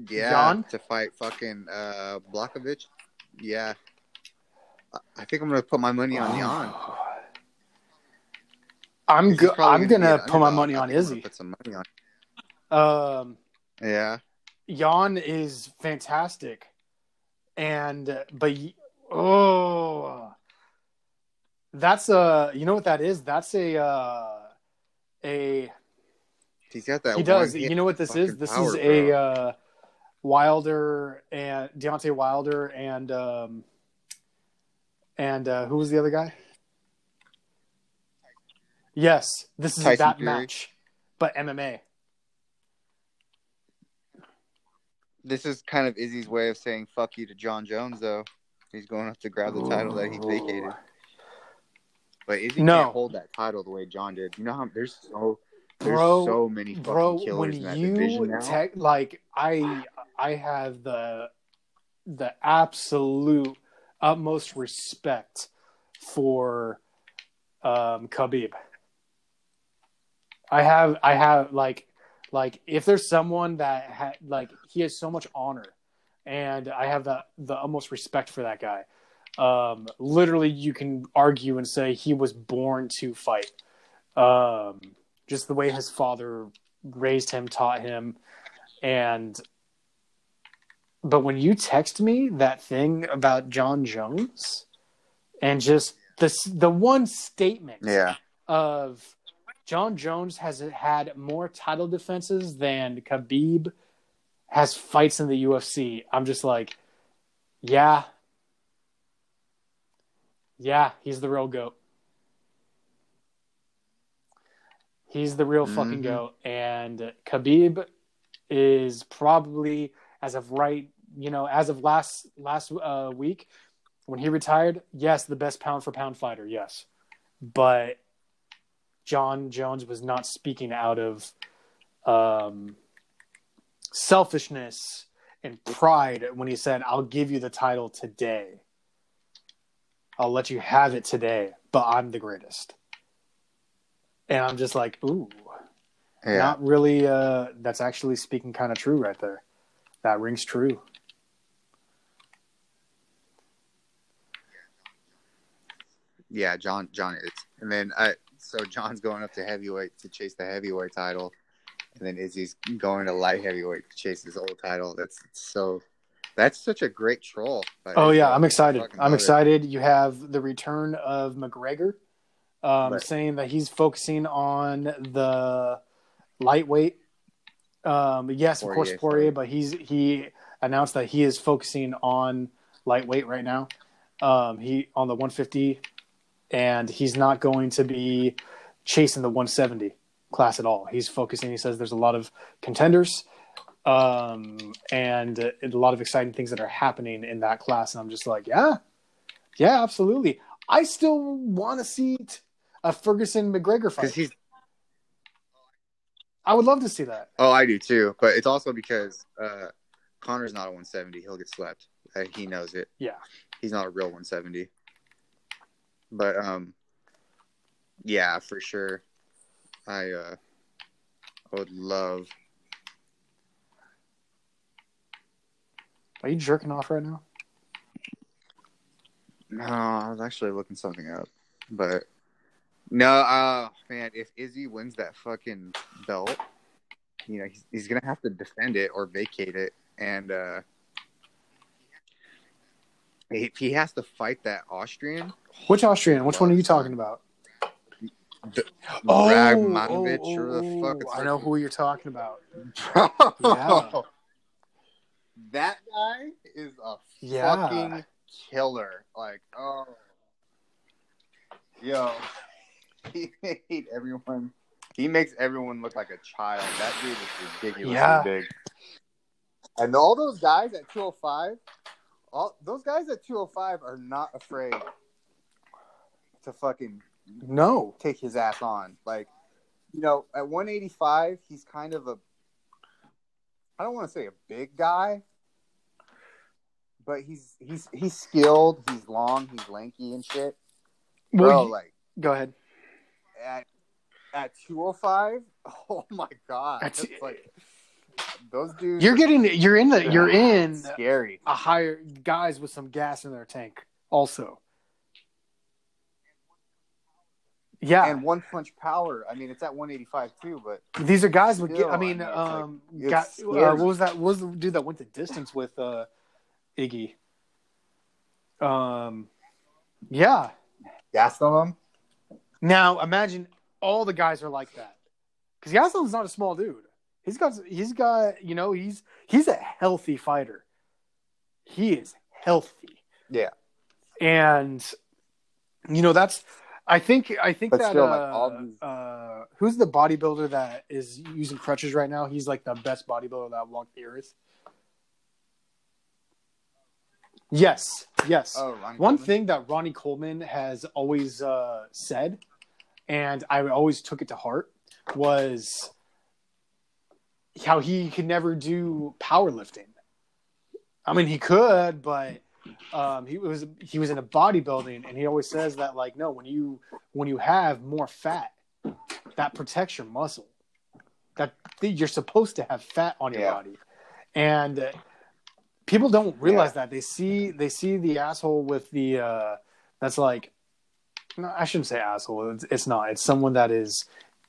Yeah, Jan? to fight fucking uh Blachowicz. Yeah. I- think I'm gonna put my money on Jan. I'm go- I'm an gonna put my money on Izzy. Put some money on. Um, Yeah. Jan is fantastic, and but oh, that's a you know what that is? That's a uh, a He's got that. he does. You know what this is? This power, is a bro. uh, Wilder and Deontay Wilder and um, and uh, who was the other guy? Yes, this is Tyson that Fury. match, but MMA. This is kind of Izzy's way of saying "fuck you" to Jon Jones, though. He's going up to grab the title that he vacated. But Izzy No. can't hold that title the way Jon did. You know how there's so there's Bro, so many fucking bro killers when in that you division now. tech like i i have the the absolute utmost respect for um khabib i have i have like like if there's someone that ha- like he has so much honor and i have the the utmost respect for that guy um literally you can argue and say he was born to fight. Um just the way his father raised him, taught him, and but when you text me that thing about Jon Jones and just the the one statement yeah, of Jon Jones has had more title defenses than Khabib has fights in the UFC. I'm just like, yeah. Yeah, he's the real goat. He's the real fucking Mhm. goat. And Khabib is probably as of right, you know, as of last last uh, week when he retired, yes, the best pound for pound fighter, yes. But Jon Jones was not speaking out of um, selfishness and pride when he said, "I'll give you the title today. I'll let you have it today, but I'm the greatest." And I'm just like, ooh, Yeah. not really. Uh, that's actually speaking kind of true right there. That rings true. Yeah, Jon Jon is. And then I so Jon's going up to heavyweight to chase the heavyweight title. And then Izzy's going to light heavyweight to chase his old title. That's so that's such a great troll. Oh Izzy. yeah, I'm excited. I'm it. excited. You have the return of McGregor, um, Right. saying that he's focusing on the lightweight. Um, yes, of course Poirier, but he's he announced that he is focusing on lightweight right now. Um, he on the 150, and he's not going to be chasing the 170 class at all. He's focusing. He says there's a lot of contenders um, and a lot of exciting things that are happening in that class. And I'm just like, yeah, yeah, absolutely. I still want to see a Ferguson McGregor fight. He's I would love to see that. oh, I do too. But it's also because uh Conor's not a 170. He'll get slept. Uh, he knows it. Yeah. He's not a real 170. But um yeah, for sure. I uh I would love Are you jerking off right now? No, I was actually looking something up. But no, uh man, if Izzy wins that fucking belt, you know, he's, he's gonna have to defend it or vacate it. And uh if he has to fight that Austrian, Which Austrian? Which one are you talking about? Dragmanovic oh, or the oh, fuck it's Oh, I like- know who you're talking about. Yeah. that guy is a Yeah. fucking killer. Like, oh, yo, he made everyone. He makes everyone look like a child. That dude is ridiculously Yeah. big. And all those guys at 205, all those guys at 205 are not afraid to fucking No. take his ass on. Like, you know, at 185, he's kind of a I don't want to say a big guy, but he's he's he's skilled, he's long, he's lanky and shit. Bro, Well, like go ahead. at at 205, oh my god. That's- It's like those dudes You're getting. You're in the. You're in scary. a higher guys with some gas in their tank. Also. Yeah. And one punch power. I mean, it's at 185 too, but These are guys with. Still, I mean, I mean, it's like- um, got, uh, what was that? What was the dude that went the distance with uh, Izzy? Um, yeah. Gastelum. Now imagine all the guys are like that, because Gastelum's not a small dude. He's got. He's got. You know, he's he's a healthy fighter. He is healthy, Yeah. and you know that's. I think. I think But that. still, uh, like, these- uh, who's the bodybuilder that is using crutches right now? He's like the best bodybuilder that walked the earth. Yes. Yes. Oh, Ronnie One Coleman? thing that Ronnie Coleman has always uh, said, and I always took it to heart, was how he could never do powerlifting. I mean, he could, but um, he was he was in a bodybuilding, and he always says that like, no, when you when you have more fat, that protects your muscle. That you're supposed to have fat on your Yeah. body, and uh, people don't realize that they see they see the asshole with the uh that's like no, I shouldn't say asshole it's, it's not it's someone that is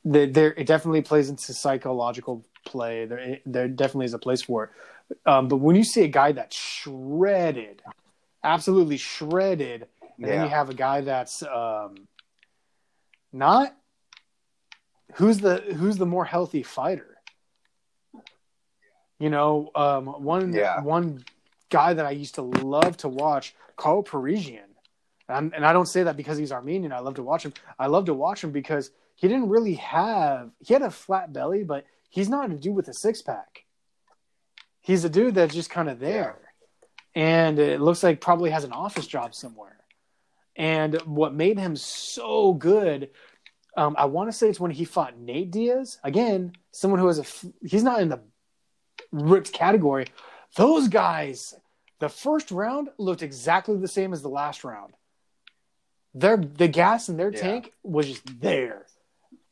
there it definitely plays into psychological play there there definitely is a place for it um but when you see a guy that's shredded absolutely shredded and then you have a guy that's um not who's the who's the more healthy fighter you know, um, one Yeah. one guy that I used to love to watch, Karo Parisyan, and, and I don't say that because he's Armenian. I love to watch him. I love to watch him because he didn't really have. He had a flat belly, but he's not a dude with a six pack. He's a dude that's just kind of there, and it looks like probably has an office job somewhere. And what made him so good, um, I want to say it's when he fought Nate Diaz again, someone who has a. He's not in the ripped category, Those guys, the first round looked exactly the same as the last round. Their the gas in their Yeah. tank was just there.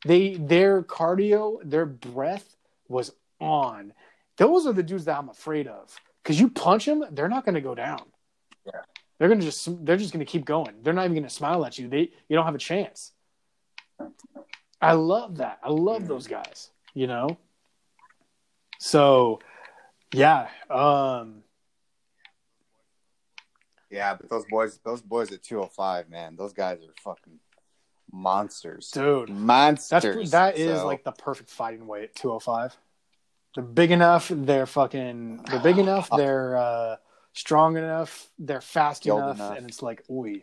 They their cardio, their breath was on. Those are the dudes that I'm afraid of. Because you punch them, they're not going to go down. Yeah. They're gonna just they're just gonna keep going. They're not even gonna smile at you. They you don't have a chance. I love that. I love those guys. You know. So, yeah. Um. Yeah, but those boys, those boys at 205, man, those guys are fucking monsters. Dude, monsters. That's that is So, like the perfect fighting weight, two oh five. They're big enough. They're fucking. They're big enough. They're uh, strong enough. They're fast enough, enough. and it's like, oi.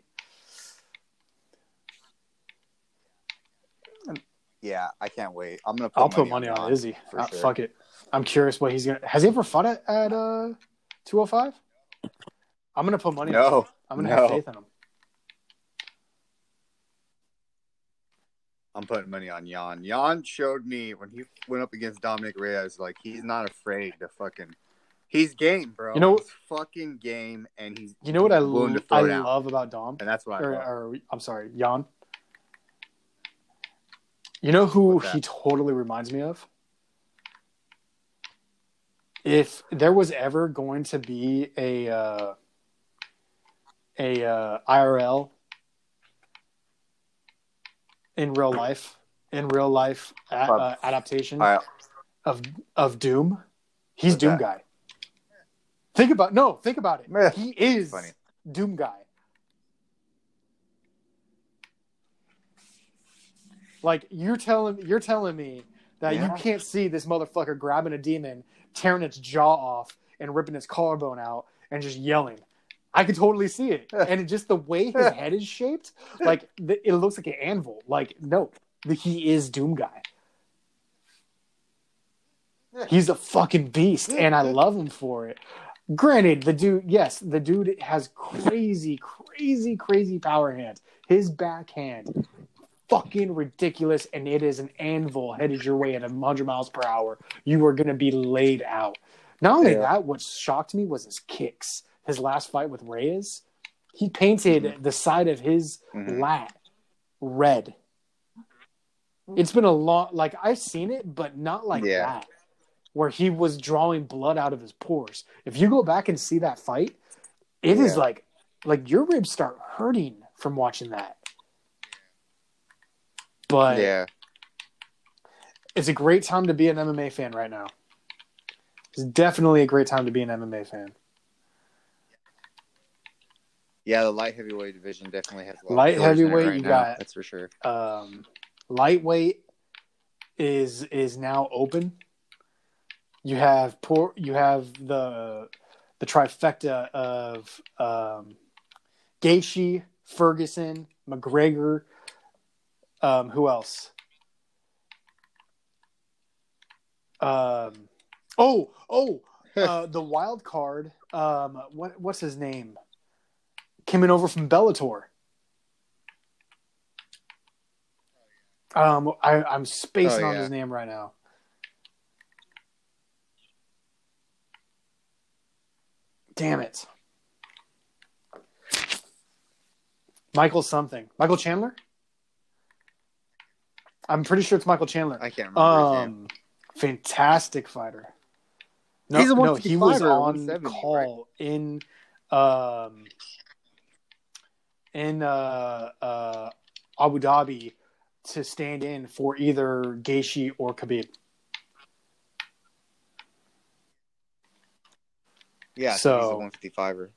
yeah, I can't wait. I'm gonna. Put I'll put money on, Jan, Izzy. Uh, sure. Fuck it. I'm curious what he's gonna. Has he ever fought at at uh, two oh five? I'm gonna put money. on him. No, I'm gonna no. have faith in him. I'm putting money on Jan. Jan showed me when he went up against Dominic Reyes, like he's not afraid to fucking. He's game, bro. You know- he's fucking game, and he's You know what I, to I down, love about Dom? and that's what I or, or I'm sorry, Jan. You know who he totally reminds me of? If there was ever going to be a uh, a uh, IRL in real life, in real life a- uh, adaptation of of Doom, he's What's Doom that? guy. Think about no, think about it. He is Funny. Doom guy. Like you're telling you're telling me that Yeah. you can't see this motherfucker grabbing a demon, tearing its jaw off, and ripping its collarbone out, and just yelling. I could totally see it, and just the way his head is shaped, like the, it looks like an anvil. Like no, the, he is Doom guy. He's a fucking beast, and I love him for it. Granted, the dude, yes, the dude has crazy, crazy, crazy power hands. His backhand, fucking ridiculous, and it is an anvil headed your way at 100 miles per hour. You are going to be laid out. Not only Yeah. that, what shocked me was his kicks. His last fight with Reyes, he painted the side of his Mhm. lat red. It's been a long, like I've seen it, but not like Yeah. that, where he was drawing blood out of his pores. If you go back and see that fight, it is Yeah. like, like your ribs start hurting from watching that. But yeah, it's a great time to be an MMA fan right now. It's definitely a great time to be an MMA fan. Yeah. The light heavyweight division definitely has a lot Light heavyweight, right you now, got- that's for sure. um, lightweight is is now open. You have poor. You have the the trifecta of um, Gaethje, Ferguson, McGregor. Um, who else? Um, oh, oh, uh, the wild card. Um, what what's his name? Coming over from Bellator. Um, I, I'm spacing Oh, on his name right now. Damn it. Michael something. Michael Chandler? I'm pretty sure it's Michael Chandler. I can't remember. Um, fantastic fighter. No, no, he was on 170, call in um in uh, uh, Abu Dhabi to stand in for either Gaethje or Khabib. Yeah, So- so, he's a 155er.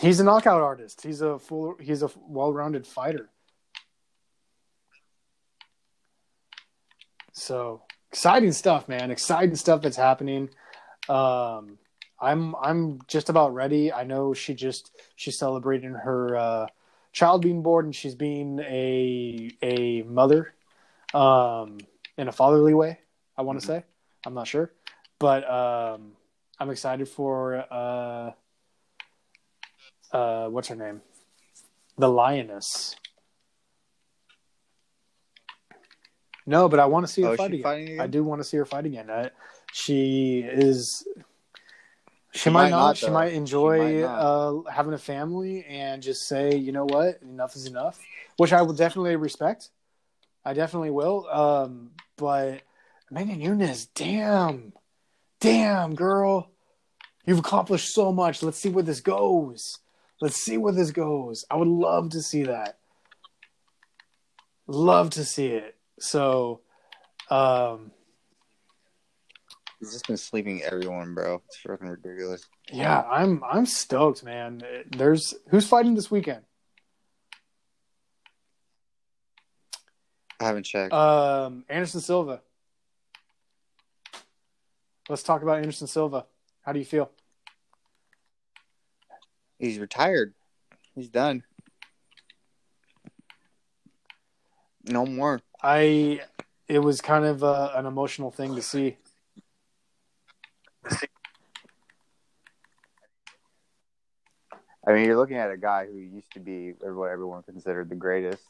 He's a knockout artist. He's a full. He's a well-rounded fighter. So exciting stuff, man! Exciting stuff that's happening. Um, I'm I'm just about ready. I know she just she's celebrating her uh, child being born, and she's being a a mother, um, in a fatherly way. I want to say. I'm not sure, but um, I'm excited for. Uh, uh, what's her name? The lioness. No, but I want to see her Oh, fight again? I do want to see her fight again. I, she is She, might, not. she though. might enjoy not. uh, having a family and just say, you know what, enough is enough, which I will definitely respect. I definitely will. Um, but Megan Nunes, damn, damn, girl, you've accomplished so much. Let's see where this goes. Let's see where this goes. I would love to see that. Love to see it. So, um, He's just been sleeping everyone, bro. It's fucking ridiculous. yeah, I'm I'm stoked, man. There's who's fighting this weekend? I haven't checked. Um, Anderson Silva. Let's talk about Anderson Silva. How do you feel? He's retired. He's done. No more. I it was kind of uh, an emotional thing to see. I mean, you're looking at a guy who used to be what everyone considered the greatest.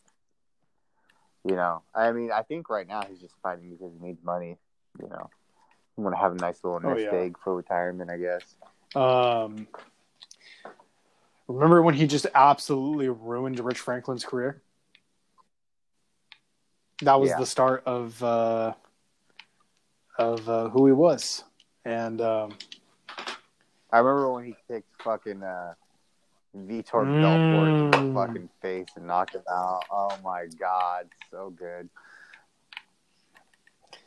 You know, I mean, I think right now he's just fighting because he needs money. You know, want to have a nice little Oh, nest yeah. egg for retirement, I guess. Um, remember when he just absolutely ruined Rich Franklin's career? That was Yeah. the start of uh, of uh, who he was, and um, I remember when he kicked fucking uh, Vitor Belfort in the Mm. fucking face and knocked him out. Oh my god, so good.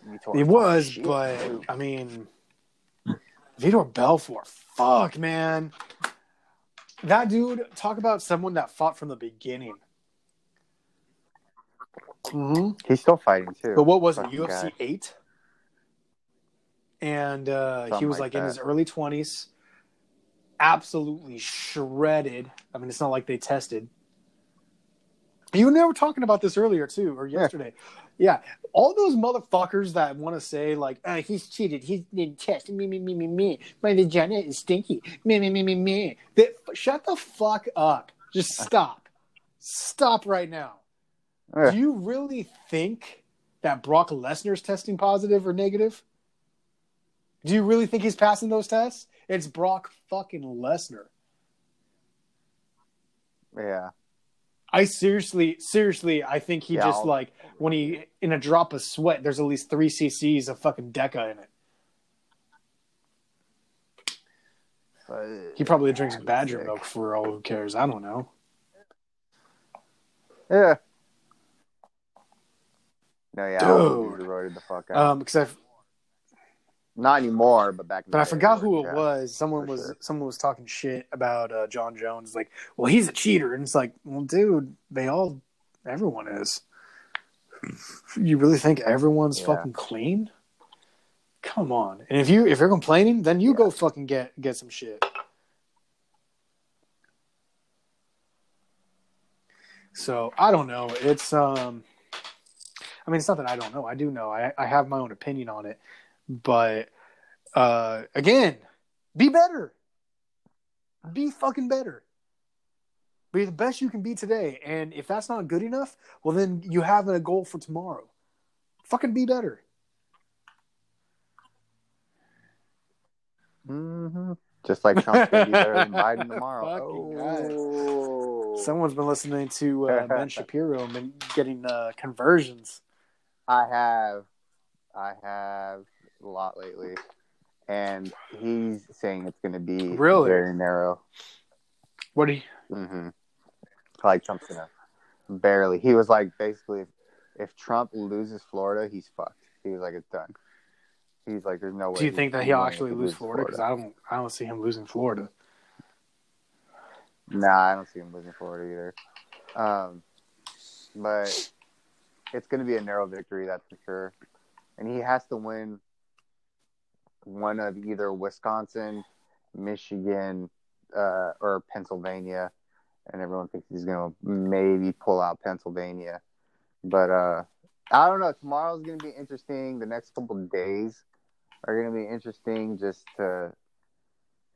Vitor He was, shit, but too. I mean, Vitor Belfort, fuck, man. That dude, talk about someone that fought from the beginning. hmm he's still fighting too. But what was it, UFC guy. 8? And uh, he was like like, in his early 20s, absolutely shredded. I mean, it's not like they tested. You and I were talking about this earlier too, or yesterday. Yeah, all those motherfuckers that want to say like, uh, "He's cheated. He didn't test me, me, me, me, me. My vagina is stinky. Me, me, me, me, me." They, shut the fuck up. Just stop. Stop right now. Do you really think that Brock Lesnar's testing positive or negative? Do you really think he's passing those tests? It's Brock fucking Lesnar. Yeah. I seriously, seriously, I think he Yeah, just I'll- like when he in a drop of sweat, there's at least three cc's of fucking Deca in it. But, He probably drinks Yeah, he's Badger sick. milk for all who cares. I don't know. Yeah. No, yeah, Dude. he the fuck out. Um, because I, Not anymore, but back. but I forgot who it yeah. was. Someone was sure. someone was talking shit about uh, Jon Jones. Like, well, he's a cheater, and it's like, well, dude, they all, everyone is. You really think everyone's Yeah. fucking clean? Come on. And if you if you're complaining, then you go fucking get get some shit. So I don't know. It's um I mean it's not that I don't know. I do know. I, I have my own opinion on it. But uh again, be better. Be fucking better. Be the best you can be today. And if that's not good enough, well then you have a goal for tomorrow. Fucking be better. Mm-hmm. Just like Trump's gonna be better than Biden tomorrow. Oh. Someone's been listening to uh, Ben Shapiro and been getting uh, conversions. I have, I have a lot lately, and he's saying it's gonna be Really? very narrow. What do you? hmm Like Trump's gonna barely. He was like basically, if, if Trump loses Florida, he's fucked. He was like, it's done. He's like, there's no way. Do you think that he'll actually lose Florida? Because I don't, I don't see him losing Florida. Nah, I don't see him losing Florida either. Um, but it's going to be a narrow victory, that's for sure. And he has to win one of either Wisconsin, Michigan, uh, or Pennsylvania. And everyone thinks he's going to maybe pull out Pennsylvania. But uh, I don't know. Tomorrow's going to be interesting. The next couple days are going to be interesting just to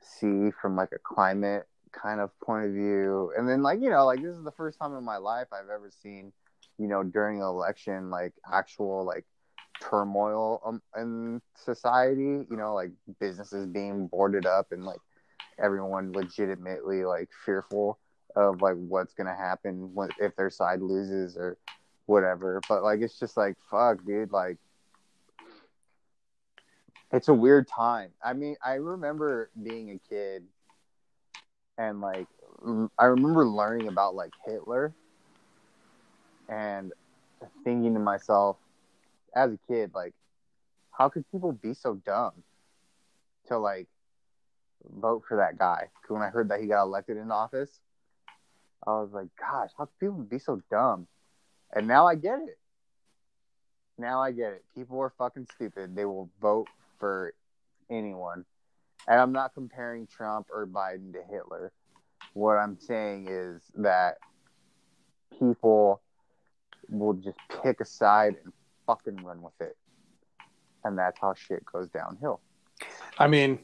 see from like a climate kind of point of view. And then like, you know, like this is the first time in my life I've ever seen, you know, during an election like actual like turmoil um, in society, you know, like businesses being boarded up and like everyone legitimately like fearful of like what's gonna happen when, if their side loses or whatever. But like it's just like fuck, dude. Like it's a weird time. I mean, I remember being a kid and like I remember learning about like Hitler and thinking to myself as a kid like how could people be so dumb to like vote for that guy? Because when I heard that he got elected in office, I was like, gosh, how could people be so dumb? And now I get it. Now I get it. People are fucking stupid. They will vote for anyone. And I'm not comparing Trump or Biden to Hitler. What I'm saying is that people will just pick a side and fucking run with it. And that's how shit goes downhill. I mean,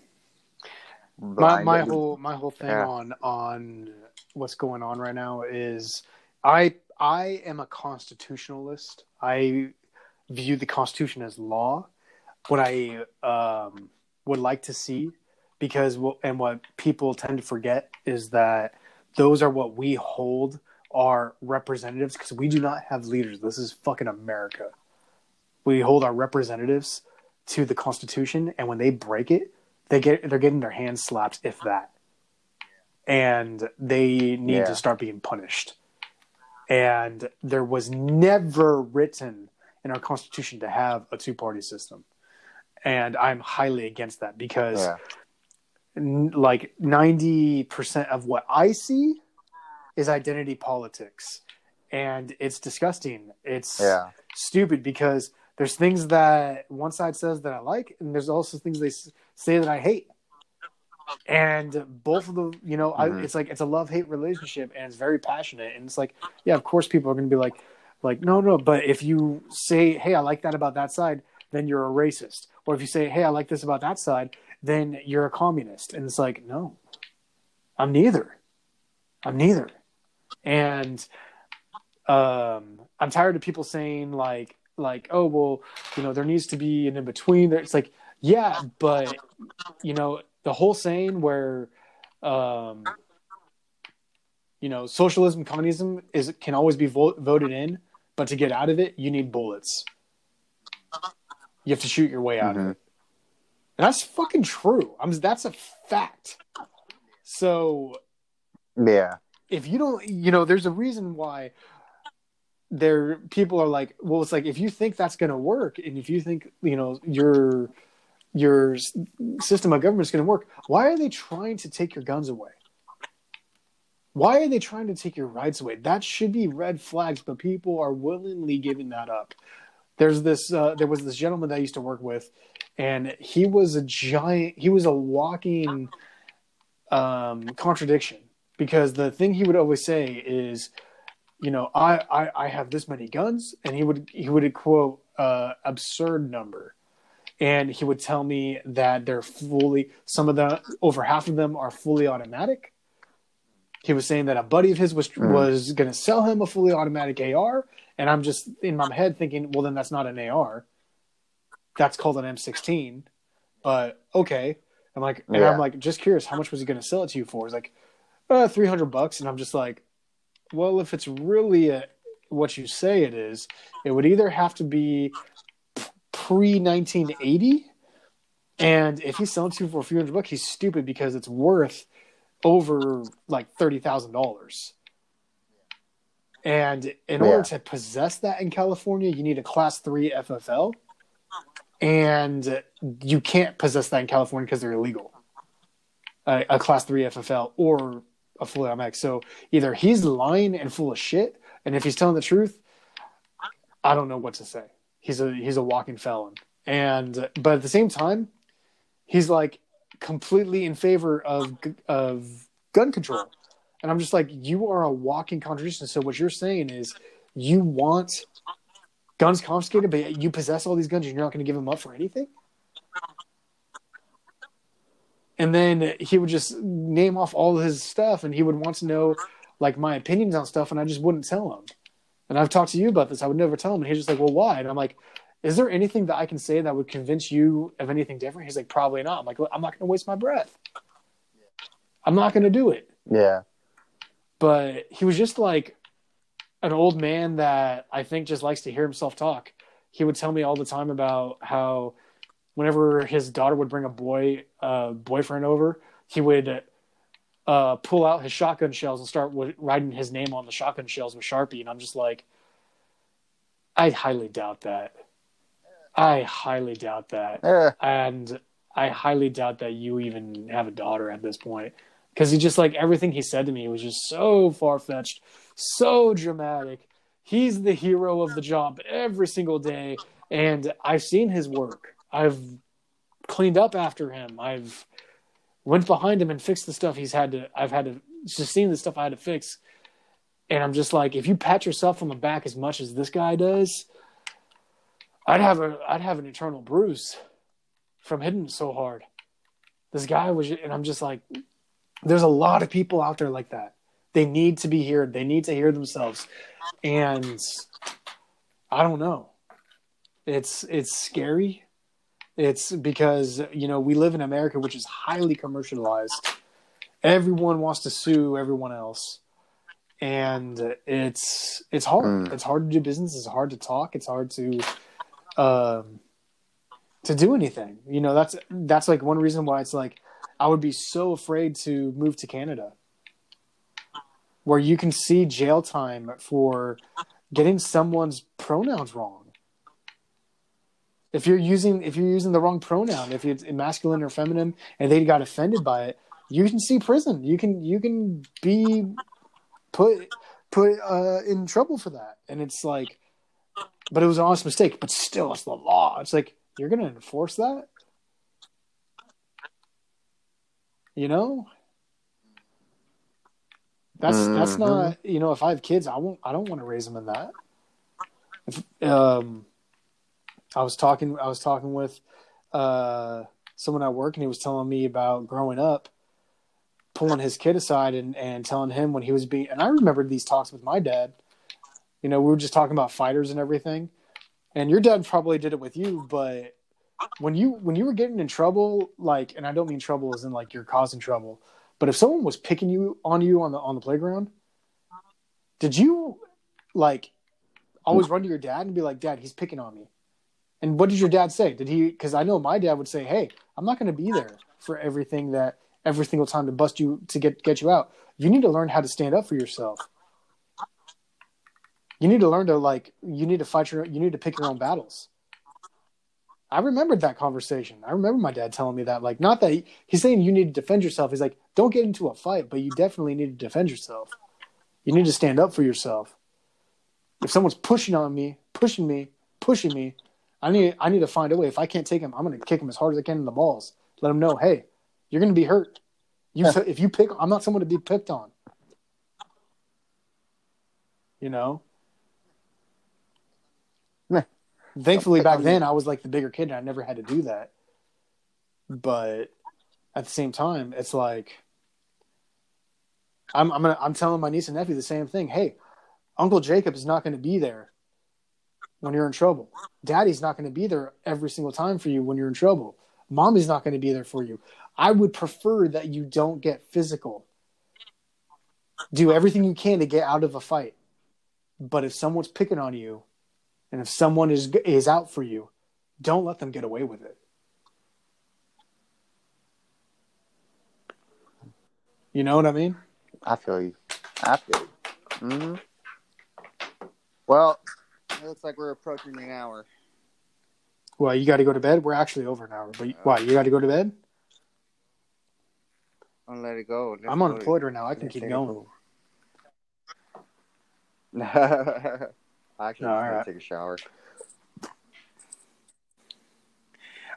my, my whole my whole thing yeah. on on what's going on right now is I I am a constitutionalist. I view the Constitution as law. What I um, would like to see, because and what people tend to forget is that those are what we hold our representatives because we do not have leaders. This is fucking America. We hold our representatives to the Constitution, and when they break it, they get they're getting their hands slapped, if that. And they need yeah. to start being punished. And there was never written in our Constitution to have a two party system. And I'm highly against that because, yeah. n- like, 90% of what I see is identity politics. And it's disgusting. It's yeah. stupid because there's things that one side says that I like, and there's also things they say that I hate. And both of them, you know, mm-hmm. I, it's like it's a love hate relationship, and it's very passionate. And it's like, yeah, of course, people are going to be like, like, no, no. But if you say, hey, I like that about that side, then you're a racist. Or if you say, hey, I like this about that side, then you're a communist. And it's like, no, I'm neither. I'm neither. And um, I'm tired of people saying like, like, oh well, you know, there needs to be an in between. There, it's like, yeah, but you know, the whole saying where, um, you know, socialism, communism is can always be vo- voted in, but to get out of it, you need bullets. You have to shoot your way out mm-hmm. of it. And that's fucking true. I'm that's a fact. So, yeah. If you don't, you know, there's a reason why there people are like, well, it's like if you think that's going to work, and if you think you know your your system of government is going to work, why are they trying to take your guns away? Why are they trying to take your rights away? That should be red flags, but people are willingly giving that up. There's this. Uh, there was this gentleman that I used to work with, and he was a giant. He was a walking um, contradiction because the thing he would always say is you know, I, I, I have this many guns, and he would he would quote uh, absurd number, and he would tell me that they're fully some of the over half of them are fully automatic. He was saying that a buddy of his was mm. was going to sell him a fully automatic AR, and I'm just in my head thinking, well, then that's not an AR. That's called an M16. But okay, I'm like, and. I'm like, just curious, how much was he going to sell it to you for? He's like, uh, three hundred bucks, and I'm just like, well, if it's really a, what you say it is, it would either have to be pre 1980, and if he's selling to you for a few hundred bucks, he's stupid because it's worth over like thirty thousand dollars. And in yeah. order to possess that in California, you need a class three FFL, and you can't possess that in California because they're illegal. A, a class three FFL or a fully automatic. So either he's lying and full of shit, and if he's telling the truth, I don't know what to say. He's a he's a walking felon, and but at the same time, he's like completely in favor of of gun control, and I'm just like, you are a walking contradiction. So what you're saying is, you want guns confiscated, but you possess all these guns, and you're not going to give them up for anything and then he would just name off all his stuff and he would want to know like my opinions on stuff and i just wouldn't tell him. And i've talked to you about this. I would never tell him. And he's just like well why? And i'm like is there anything that i can say that would convince you of anything different? He's like probably not. I'm like i'm not going to waste my breath. I'm not going to do it. Yeah. But he was just like an old man that I think just likes to hear himself talk. He would tell me all the time about how whenever his daughter would bring a boy uh, boyfriend over, he would uh, pull out his shotgun shells and start w- writing his name on the shotgun shells with Sharpie. And I'm just like, I highly doubt that. I highly doubt that. And I highly doubt that you even have a daughter at this point. Because he just like everything he said to me was just so far fetched, so dramatic. He's the hero of the job every single day. And I've seen his work. I've cleaned up after him. I've went behind him and fixed the stuff he's had to I've had to just seen the stuff I had to fix. And I'm just like, if you pat yourself on the back as much as this guy does, I'd have a I'd have an eternal bruise from hitting so hard. This guy was, and I'm just like, there's a lot of people out there like that. They need to be heard. They need to hear themselves, and I don't know. It's it's scary. It's because you know we live in America, which is highly commercialized. Everyone wants to sue everyone else, and it's it's hard. Mm. It's hard to do business. It's hard to talk. It's hard to um, to do anything. You know, that's that's like one reason why it's like I would be so afraid to move to Canada, where you can see jail time for getting someone's pronouns wrong. If you're using if you're using the wrong pronoun, if it's masculine or feminine, and they got offended by it, you can see prison. You can you can be put put uh, in trouble for that. And it's like, but it was an honest mistake. But still, it's the law. It's like you're going to enforce that. You know, that's that's Mhm. not you know. If I have kids, I won't. I don't want to raise them in that. If, um, I was talking. I was talking with uh, someone at work, and he was telling me about growing up, pulling his kid aside and and telling him when he was being. And I remembered these talks with my dad. You know, we were just talking about fighters and everything, and your dad probably did it with you, but when you when you were getting in trouble, like, and I don't mean trouble as in like you're causing trouble, but if someone was picking you on you on the on the playground, did you like always run to your dad and be like, "Dad, he's picking on me"? And what did your dad say? Did he? Because I know my dad would say, "Hey, I'm not going to be there for everything that every single time to bust you to get get you out. You need to learn how to stand up for yourself. You need to learn to like. You need to fight your. You need to pick your own battles." I remembered that conversation. I remember my dad telling me that. Like, not that he, he's saying you need to defend yourself. He's like, don't get into a fight, but you definitely need to defend yourself. You need to stand up for yourself. If someone's pushing on me, pushing me, pushing me, I need I need to find a way. If I can't take him, I'm going to kick him as hard as I can in the balls. Let him know, hey, you're going to be hurt. You if you pick, I'm not someone to be picked on. You know. Thankfully, back then I was like the bigger kid, and I never had to do that. But at the same time, it's like I'm I'm gonna, I'm telling my niece and nephew the same thing. Hey, Uncle Jacob is not going to be there when you're in trouble. Daddy's not going to be there every single time for you when you're in trouble. Mommy's not going to be there for you. I would prefer that you don't get physical. Do everything you can to get out of a fight. But if someone's picking on you, and if someone is is out for you, don't let them get away with it. You know what I mean? I feel you. I feel you. hmm Well, it looks like we're approaching an hour. Well, you got to go to bed. We're actually over an hour, but why? You got to go to bed. I'll let it go. Let's I'm unemployed right now. I can keep going. go. I actually All just need right. to take a shower.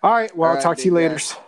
All right. Well, All I'll right, talk to you big guy. later.